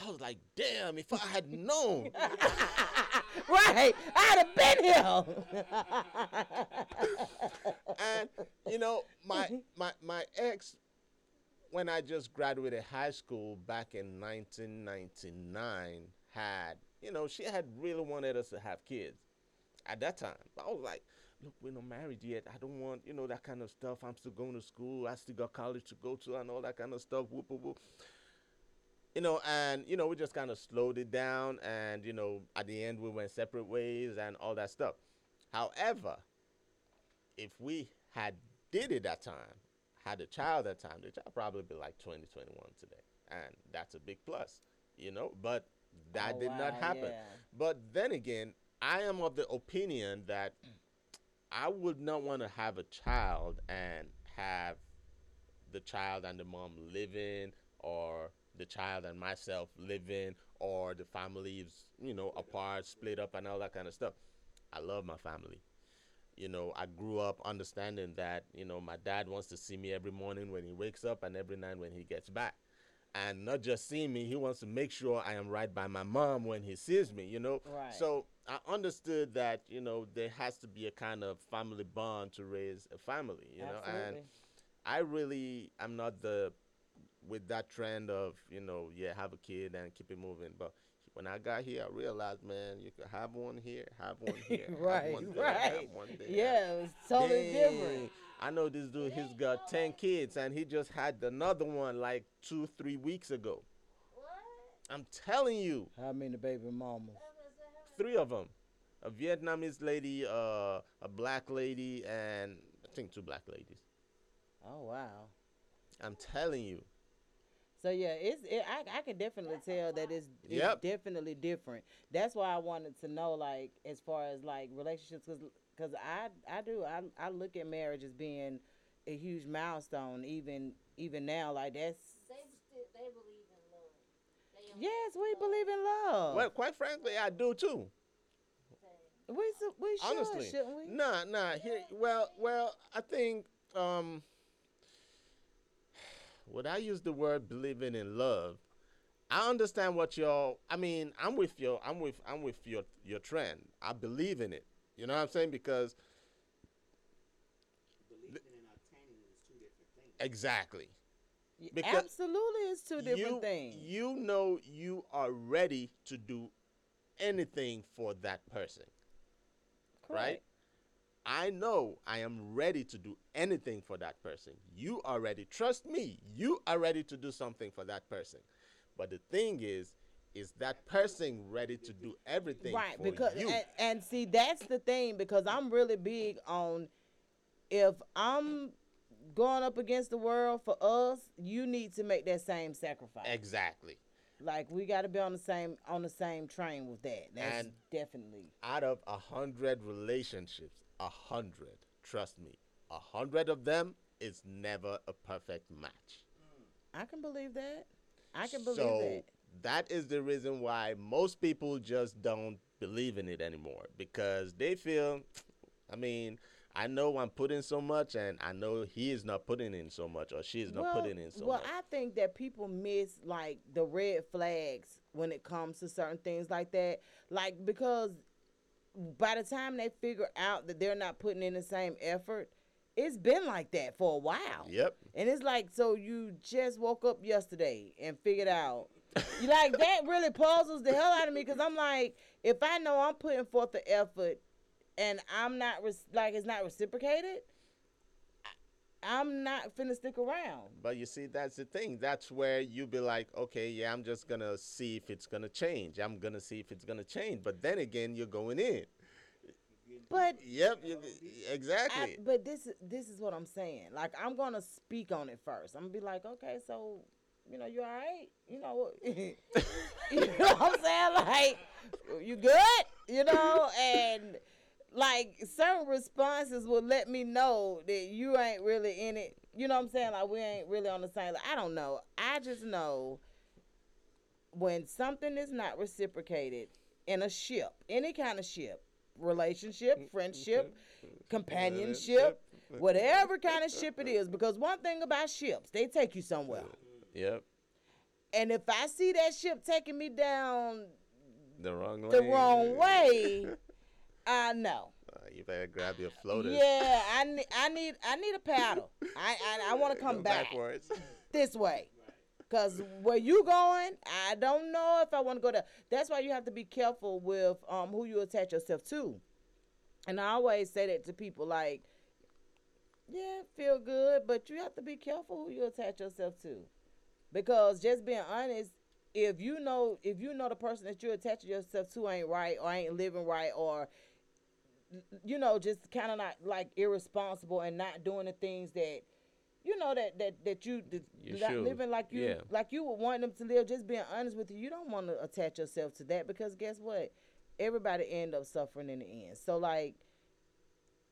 I was like, damn, if I had known. right. I'd have been here. and you know, my my my ex when I just graduated high school back in 1999 had, you know, she had really wanted us to have kids at that time. I was like, look, we're not married yet. I don't want, you know, that kind of stuff. I'm still going to school. I still got college to go to and all that kind of stuff. Whoop, whoop, whoop. You know, and, you know, we just kind of slowed it down. And, you know, at the end, we went separate ways and all that stuff. However, if we had did it that time, had a child that time, the child probably be like 20, 21 today. And that's a big plus, you know, but that Oh, did not happen. yeah. But then again, I am of the opinion that I would not want to have a child and have the child and the mom living or the child and myself living or the families, you know, apart, split up and all that kind of stuff. I love my family. You know, I grew up understanding that, you know, my dad wants to see me every morning when he wakes up and every night when he gets back. And not just seeing me, he wants to make sure I am right by my mom when he sees me, you know? Right. So I understood that, you know, there has to be a kind of family bond to raise a family, you know? And I really am not the with that trend of you know yeah have a kid and keep it moving. But when I got here, I realized man, you could have one here, have one here, have one there, have one there. Yeah, it was totally different. I know this dude. He's got ten kids, and he just had another one like two, three weeks ago. What? I'm telling you, How many baby mamas? I was gonna say, three of them. A Vietnamese lady, uh, a black lady, and I think two black ladies. Oh wow. I'm telling you. So yeah, it's it, I I can definitely tell that it's, it's Yep. definitely different. That's why I wanted to know like as far as like relationships cuz cuz I I do I I look at marriage as being a huge milestone even even now like that's they they believe in love. They Yes, we believe in love. Well, quite frankly, I do too. we su- we should, Honestly, shouldn't we? nah, nah. Here, well, well, I think um, would I use the word believing in love? I understand what y'all. I mean, I'm with your. I'm with. I'm with your your trend. I believe in it. You know what I'm saying? Because Believing and obtaining is two different things. exactly. Because Absolutely, it's two different you, things. You know, you are ready to do anything for that person. right? I know I am ready to do anything for that person. You are ready. Trust me, you are ready to do something for that person. But the thing is, is that person ready to do everything right for because you? and, and see that's the thing because i'm really big on if i'm going up against the world for us you need to make that same sacrifice exactly. like we got to be on the same on the same train with that that's And- definitely Out of a hundred relationships, a hundred, trust me, a hundred of them is never a perfect match. i can believe that i can believe so that that is the reason why most people just don't believe in it anymore because they feel i mean i know i'm putting so much and i know he is not putting in so much or she is not putting in so well, much Well, I think that people miss like the red flags when it comes to certain things like that. Like because by the time they figure out that they're not putting in the same effort, it's been like that for a while. Yep. And it's like so you just woke up yesterday and figured out. Like that really puzzles the hell out of me because I'm like, if I know I'm putting forth the effort and I'm not res- like it's not reciprocated, I'm not finna stick around. but you see that's the thing that's where you be like okay yeah i'm just gonna see if it's gonna change i'm gonna see if it's gonna change but then again you're going in But yep you, I, exactly but this is this is what I'm saying. Like I'm gonna speak on it first. I'm gonna be like, okay, so you know, you all right? You know, you know what I'm saying? Like, you good? You know, and like certain responses will let me know that you ain't really in it. You know what I'm saying? Like we ain't really on the same. Like, I don't know. I just know when something is not reciprocated in a ship, any kind of ship, relationship, friendship, companionship, whatever kind of ship it is. Because one thing about ships, they take you somewhere. yep And if I see that ship taking me down the wrong the lane. wrong way, I know. Uh, you better grab your floaters Yeah, I need, I need, I need a paddle. I, I, I want to come back backwards this way. Cause where you going, I don't know if I want to go there. That's why you have to be careful with um who you attach yourself to. And I always say that to people, like, yeah, feel good, but you have to be careful who you attach yourself to, because just being honest, if you know if you know the person that you're attaching yourself to ain't right or ain't living right or you know just kind of not like irresponsible and not doing the things that you know that that that you, that You not should. living like you Yeah. like you would want them to live. Just being honest with you you don't want to attach yourself to that because guess what? Everybody end up suffering in the end. So like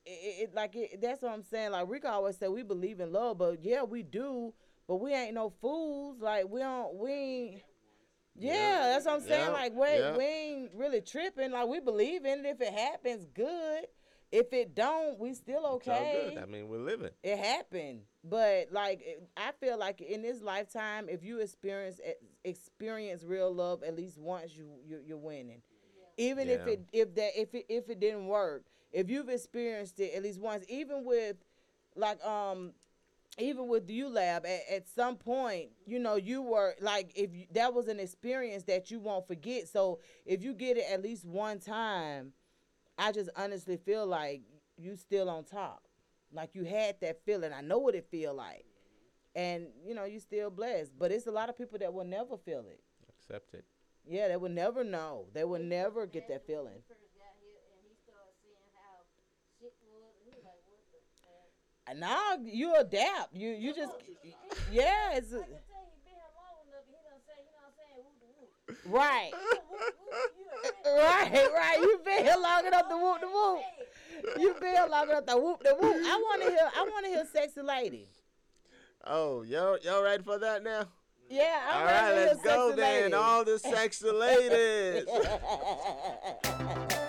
it, it it- like it, that's what i'm saying. Like rick always said we believe in love but yeah we do but we ain't no fools. Like we don't we ain't yeah, that's what I'm saying. Yeah, Like, we, yeah. we ain't really tripping. Like, we believe in it. If it happens, good. If it don't, we still okay good. I mean, we're living. it happened but like i feel like in this lifetime if you experience e- experience real love at least once you, you you're winning even if it if that if it if it didn't work if you've experienced it at least once even with like um even with you lab at, at some point you know you were like if you, that was an experience that you won't forget. So if you get it at least one time i just honestly feel like you still on top. Like you had that feeling. I know what it feel like. And you know you still blessed. But it's a lot of people that will never feel it. Accept it. yeah they will never know. They will never get that feeling When he first got here and he started seeing how shit was, and he was like, what the hell? and now you adapt you you just yeah it's I can tell he been here long enough, and he done say, you know what I'm saying, whoop the whoop. right right right you been here long enough to whoop the whoop Hey, you been here long enough to whoop the whoop i want to hear i want to hear sexy lady Oh, y'all, y'all ready for that now? yeah i'm All ready right, to hear let's go then. lady. All the sexy ladies.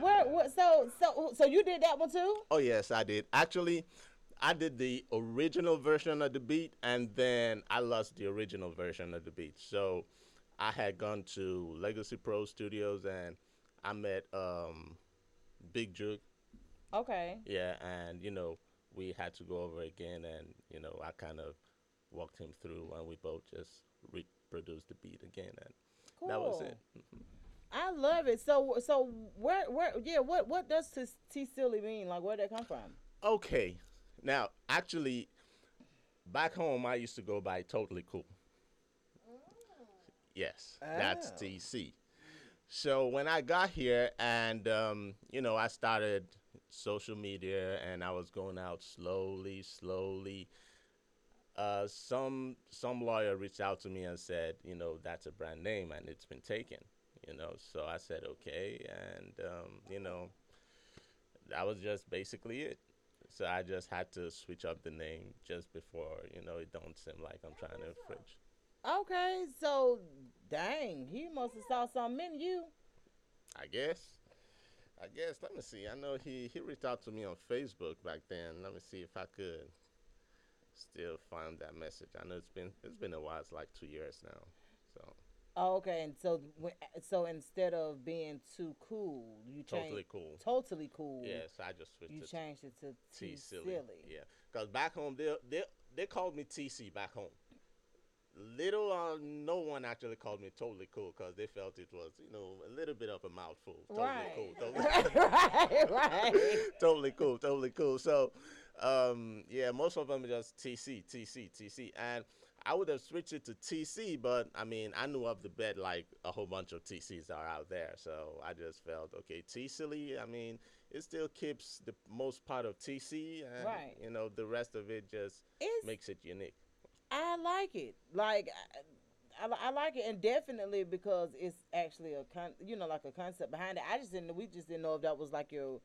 where, where, so so so you did that one too? Oh yes, I did. Actually, I did the original version of the beat, and then I lost the original version of the beat. So I had gone to Legacy Pro Studios, and I met um, Big Juke. Okay. Yeah, and you know we had to go over again, and you know I kind of walked him through, and we both just reproduced the beat again, and Cool. that was it. I love it. So so where where yeah what what does T, silly mean? Like where would that come from? Okay, now actually, back home I used to go by Totally Cool. Yes, that's Oh. TC. So when I got here and um, you know I started social media and I was going out slowly, slowly. Uh, some some lawyer reached out to me and said, you know, that's a brand name and it's been taken. You know, so I said okay, and um, you know, that was just basically it. So I just had to switch up the name just before you know it don't seem like I'm trying to infringe. Okay, so dang, he must have saw something in you. I guess. I guess. Let me see. I know he he reached out to me on Facebook back then. Let me see if I could still find that message. I know it's been it's been a while. It's like two years now. Oh, okay, and so so instead of being too cool, you changed totally cool. totally cool. Yes, I just switched You changed it to T T silly. silly. Yeah, because back home they they they called me TC back home. Little or no one actually called me totally cool because they felt it was you know a little bit of a mouthful. Totally Right. cool. Totally right, right. totally cool, totally cool. So, um, yeah, most of them are just TC, TC, TC, and I would have switched it to TC, but I mean, I knew of the bat like a whole bunch of TCs are out there, so I just felt okay. T silly, I mean, it still keeps the most part of TC, and Right. you know, the rest of it just It's makes it unique. I like it. Like I, I, I like it, and definitely because it's actually a con, you know, like a concept behind it. I just didn't. We just didn't know if that was like your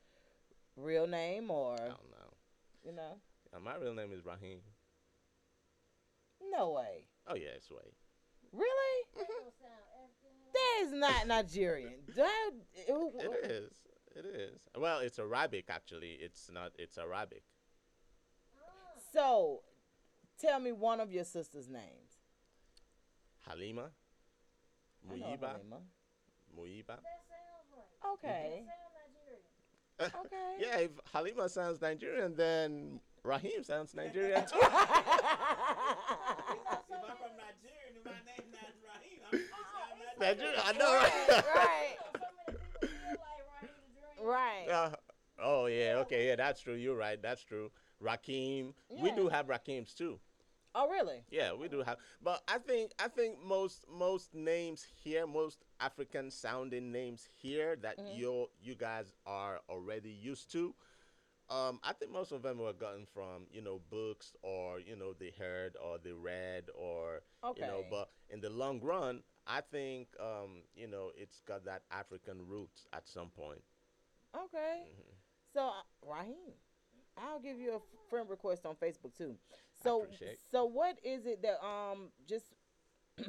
real name or I don't know. you know. Uh, my real name is Raheem. No way. Oh yeah, it's way. Really? That don't sound African. That is not Nigerian. That, who- It is. It is. Well, it's Arabic actually. It's not. It's Arabic. So, tell me one of your sister's names. Halima. I know Muyiba. Halima. Muyiba. Right. Okay. That sound Nigerian. Okay. Yeah, if Halima sounds Nigerian, then Raheem sounds Nigerian too. If I'm from Nigeria and my name not Raheem, I'm from Nigeria, I know, right? right. So many people feel like Raheem the Dream. Right. Uh, oh yeah, okay, yeah, that's true. You're right. That's true. Rakim, we do have Rakims too. Oh, really? Yeah, we do have. But I think I think most most names here, most African sounding names here that you you guys are already used to. Um, I think most of them were gotten from you know books or you know they heard or they read or you know. But in the long run, I think um, you know it's got that African roots at some point. Okay. Mm-hmm. So, uh, Raheem, I'll give you a friend request on Facebook too. So, so what is it that um just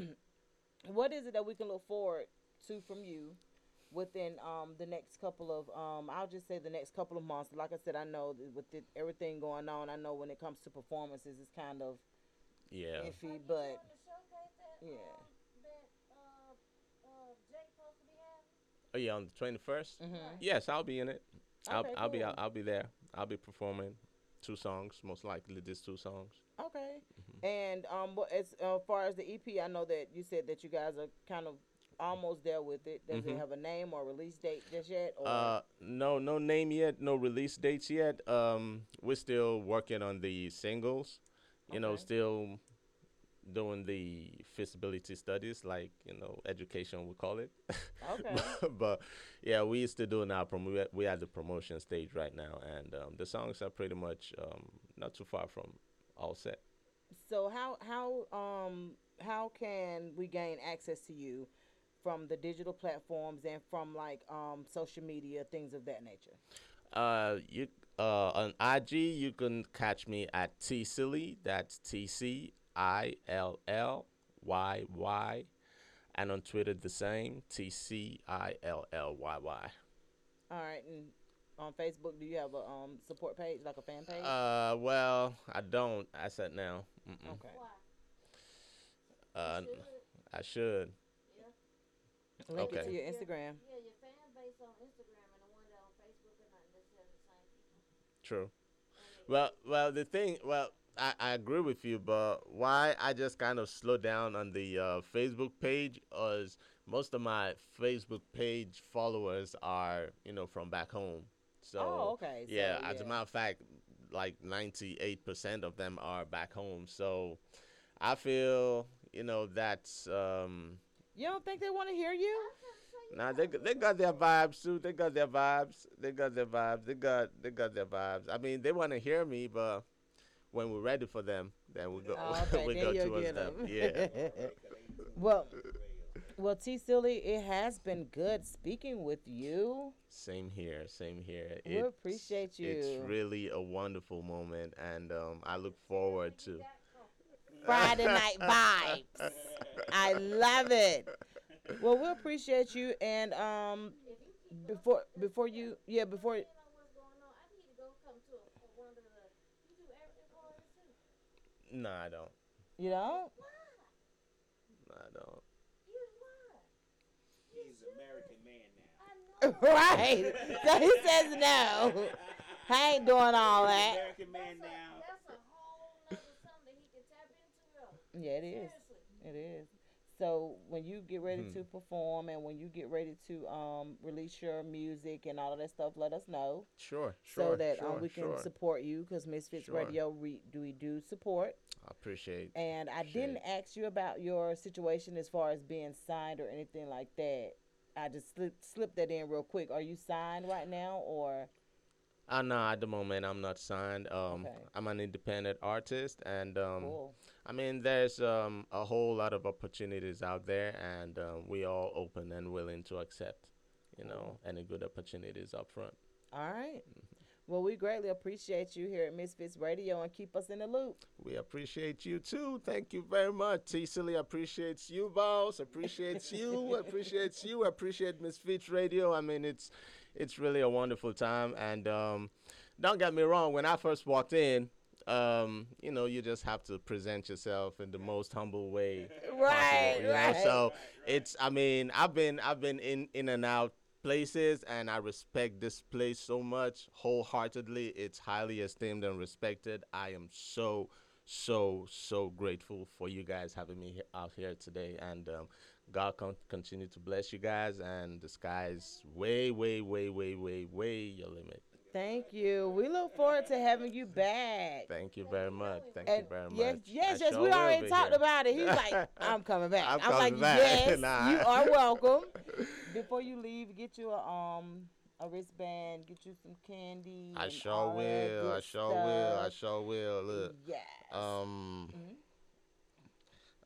what is it that we can look forward to from you within um the next couple of um I'll just say the next couple of months. Like I said, I know that with the, everything going on, I know when it comes to performances, it's kind of Yeah. iffy, but want the showcase that, Yeah. um, that uh, uh, Jake supposed to be having? Oh yeah, on the twenty first. mhm. Yes, I'll be in it. I'll Okay, I'll be cool. I'll be there. I'll be performing two songs, most likely these two songs. Okay. Mm-hmm. And um, but as uh, far as the EP, I know that you said that you guys are kind of almost there with it. Does it have a name or release date just yet? Or Mm-hmm. Uh, no, no name yet, no release dates yet. Um, we're still working on the singles. You know, still doing the feasibility studies, like you know, education we call it. Okay. but, but, yeah, we used to do now. Prom- we're- we're at the promotion stage right now, and um, the songs are pretty much um, not too far from all set. so how how um how can we gain access to you from the digital platforms and from like um social media things of that nature? Uh, you uh on IG you can catch me at T Silly. That's T C I L L Y Y, and on Twitter the same T C I L L Y Y. All right, and on Facebook, do you have a um support page, like a fan page? Uh, well, I don't. I said now. Mm-mm. okay. Why? Uh, I should. Yeah. Link it okay. to your Instagram. Yeah, your fan base on Instagram and the one that on Facebook are not necessarily the same people. True. Well, well, the thing, well, I, I agree with you, but why I just kind of slowed down on the uh, Facebook page is most of my Facebook page followers are, you know, from back home. So, Oh, okay. So, yeah, as a yeah. matter of fact, like 98% of them are back home. So, I feel, you know, that's, um, You don't think they want to hear you? Nah, they they got their vibes too. They got their vibes. They got their vibes. They got they got their vibes. I mean, they want to hear me, but when we're ready for them, then we go Oh, okay, we then go towards get them. 'em. Yeah. well, well, T. Silly, it has been good speaking with you. same here. Same here. We It's- appreciate you. It's really a wonderful moment, and um, I look forward to. Friday night vibes. I love it. Well, we appreciate you, and um, before before you, yeah, before. You know what's going on? I need to go come to a, a one of the. You do African parties too. No, I don't. You know, No, I don't. You why? He's American man now. Right? So he says no. I ain't doing all that. American man now. Yeah, it is. It is. So when you get ready Hmm. to perform and when you get ready to um, release your music and all of that stuff, let us know Sure, sure. so that sure, um, we can sure. support you because Misfits Sure. Radio re- do we do support. I appreciate. And I didn't ask you about your situation as far as being signed or anything like that. I just slipped slipped that in real quick. Are you signed right now or? Uh, no, at the moment I'm not signed. Um, Okay. I'm an independent artist, and um, Cool. I mean, there's um, a whole lot of opportunities out there, and um, we all open and willing to accept, you know, any good opportunities up front. All right. Mm-hmm. Well, we greatly appreciate you here at Misfits Radio and keep us in the loop. We appreciate you too. Thank you very much. T Silly appreciates you, boss. Appreciates you. appreciates you. Appreciate Misfits Radio. I mean, it's it's really a wonderful time. And um, don't get me wrong. When I first walked in, um, you know, you just have to present yourself in the most humble way. Right, possible, you know? right. So it's. I mean, I've been I've been in in and out places and I respect this place so much wholeheartedly. It's highly esteemed and respected. I am so so so grateful for you guys having me he- out here today and um, God con- continue to bless you guys and the sky's way way way way way way your limit. Thank you. We look forward to having you back. Thank you very much. Thank And you very much. yes, I yes. sure we already talked here. about it. He's like, I'm coming back. I'm I'm, like, coming back. yes, Nah. you are welcome. Before you leave, get you a um a wristband, get you some candy. I sure will. I sure will. I sure will. Look. Yes. Um, Mhm.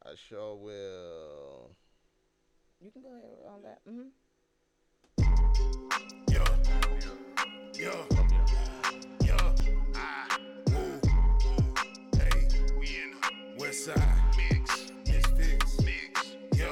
I sure will. You can go ahead on that. Mm-hmm. Yeah. Yeah. Yeah. I. Woo. Hey. We in the West Side. Mix. Misfits. Mix. Yeah.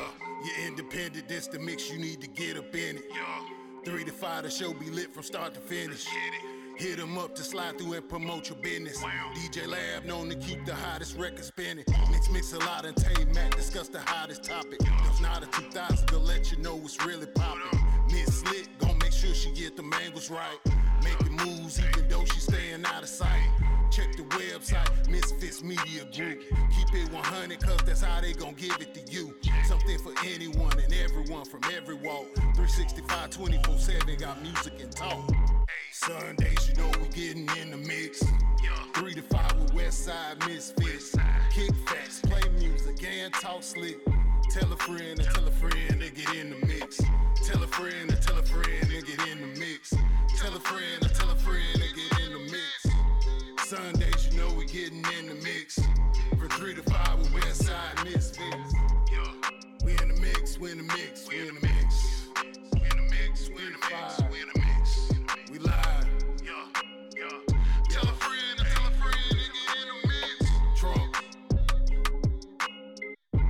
You're independent. That's the mix. You need to get up in it. Yeah. Three to five, the show be lit from start to finish. Hit 'em up to slide through and promote your business. DJ Lab known to keep the hottest record spinning. Mix Mix a lot and Tay Matt discuss the hottest topic. There's not a 2000 to let you know what's really poppin'. Miss Slick gon' make sure she get the angles right. Making moves even though she staying out of sight. Check the website, Misfits Media Group. Keep it 100 cause that's how they gon' give it to you. Something for anyone and everyone from every walk. 365 24 7 got music and talk. Sundays, you know we getting in the mix. Three to five with Westside Misfits. Kick facts, play music, and talk slick. Tell a friend and tell a friend to get in the mix. Tell a friend and tell a friend to get in the mix. Tell a friend and tell a friend From three to five, we Westside misfits. Yeah. We in the mix, we in the mix, we in the mix.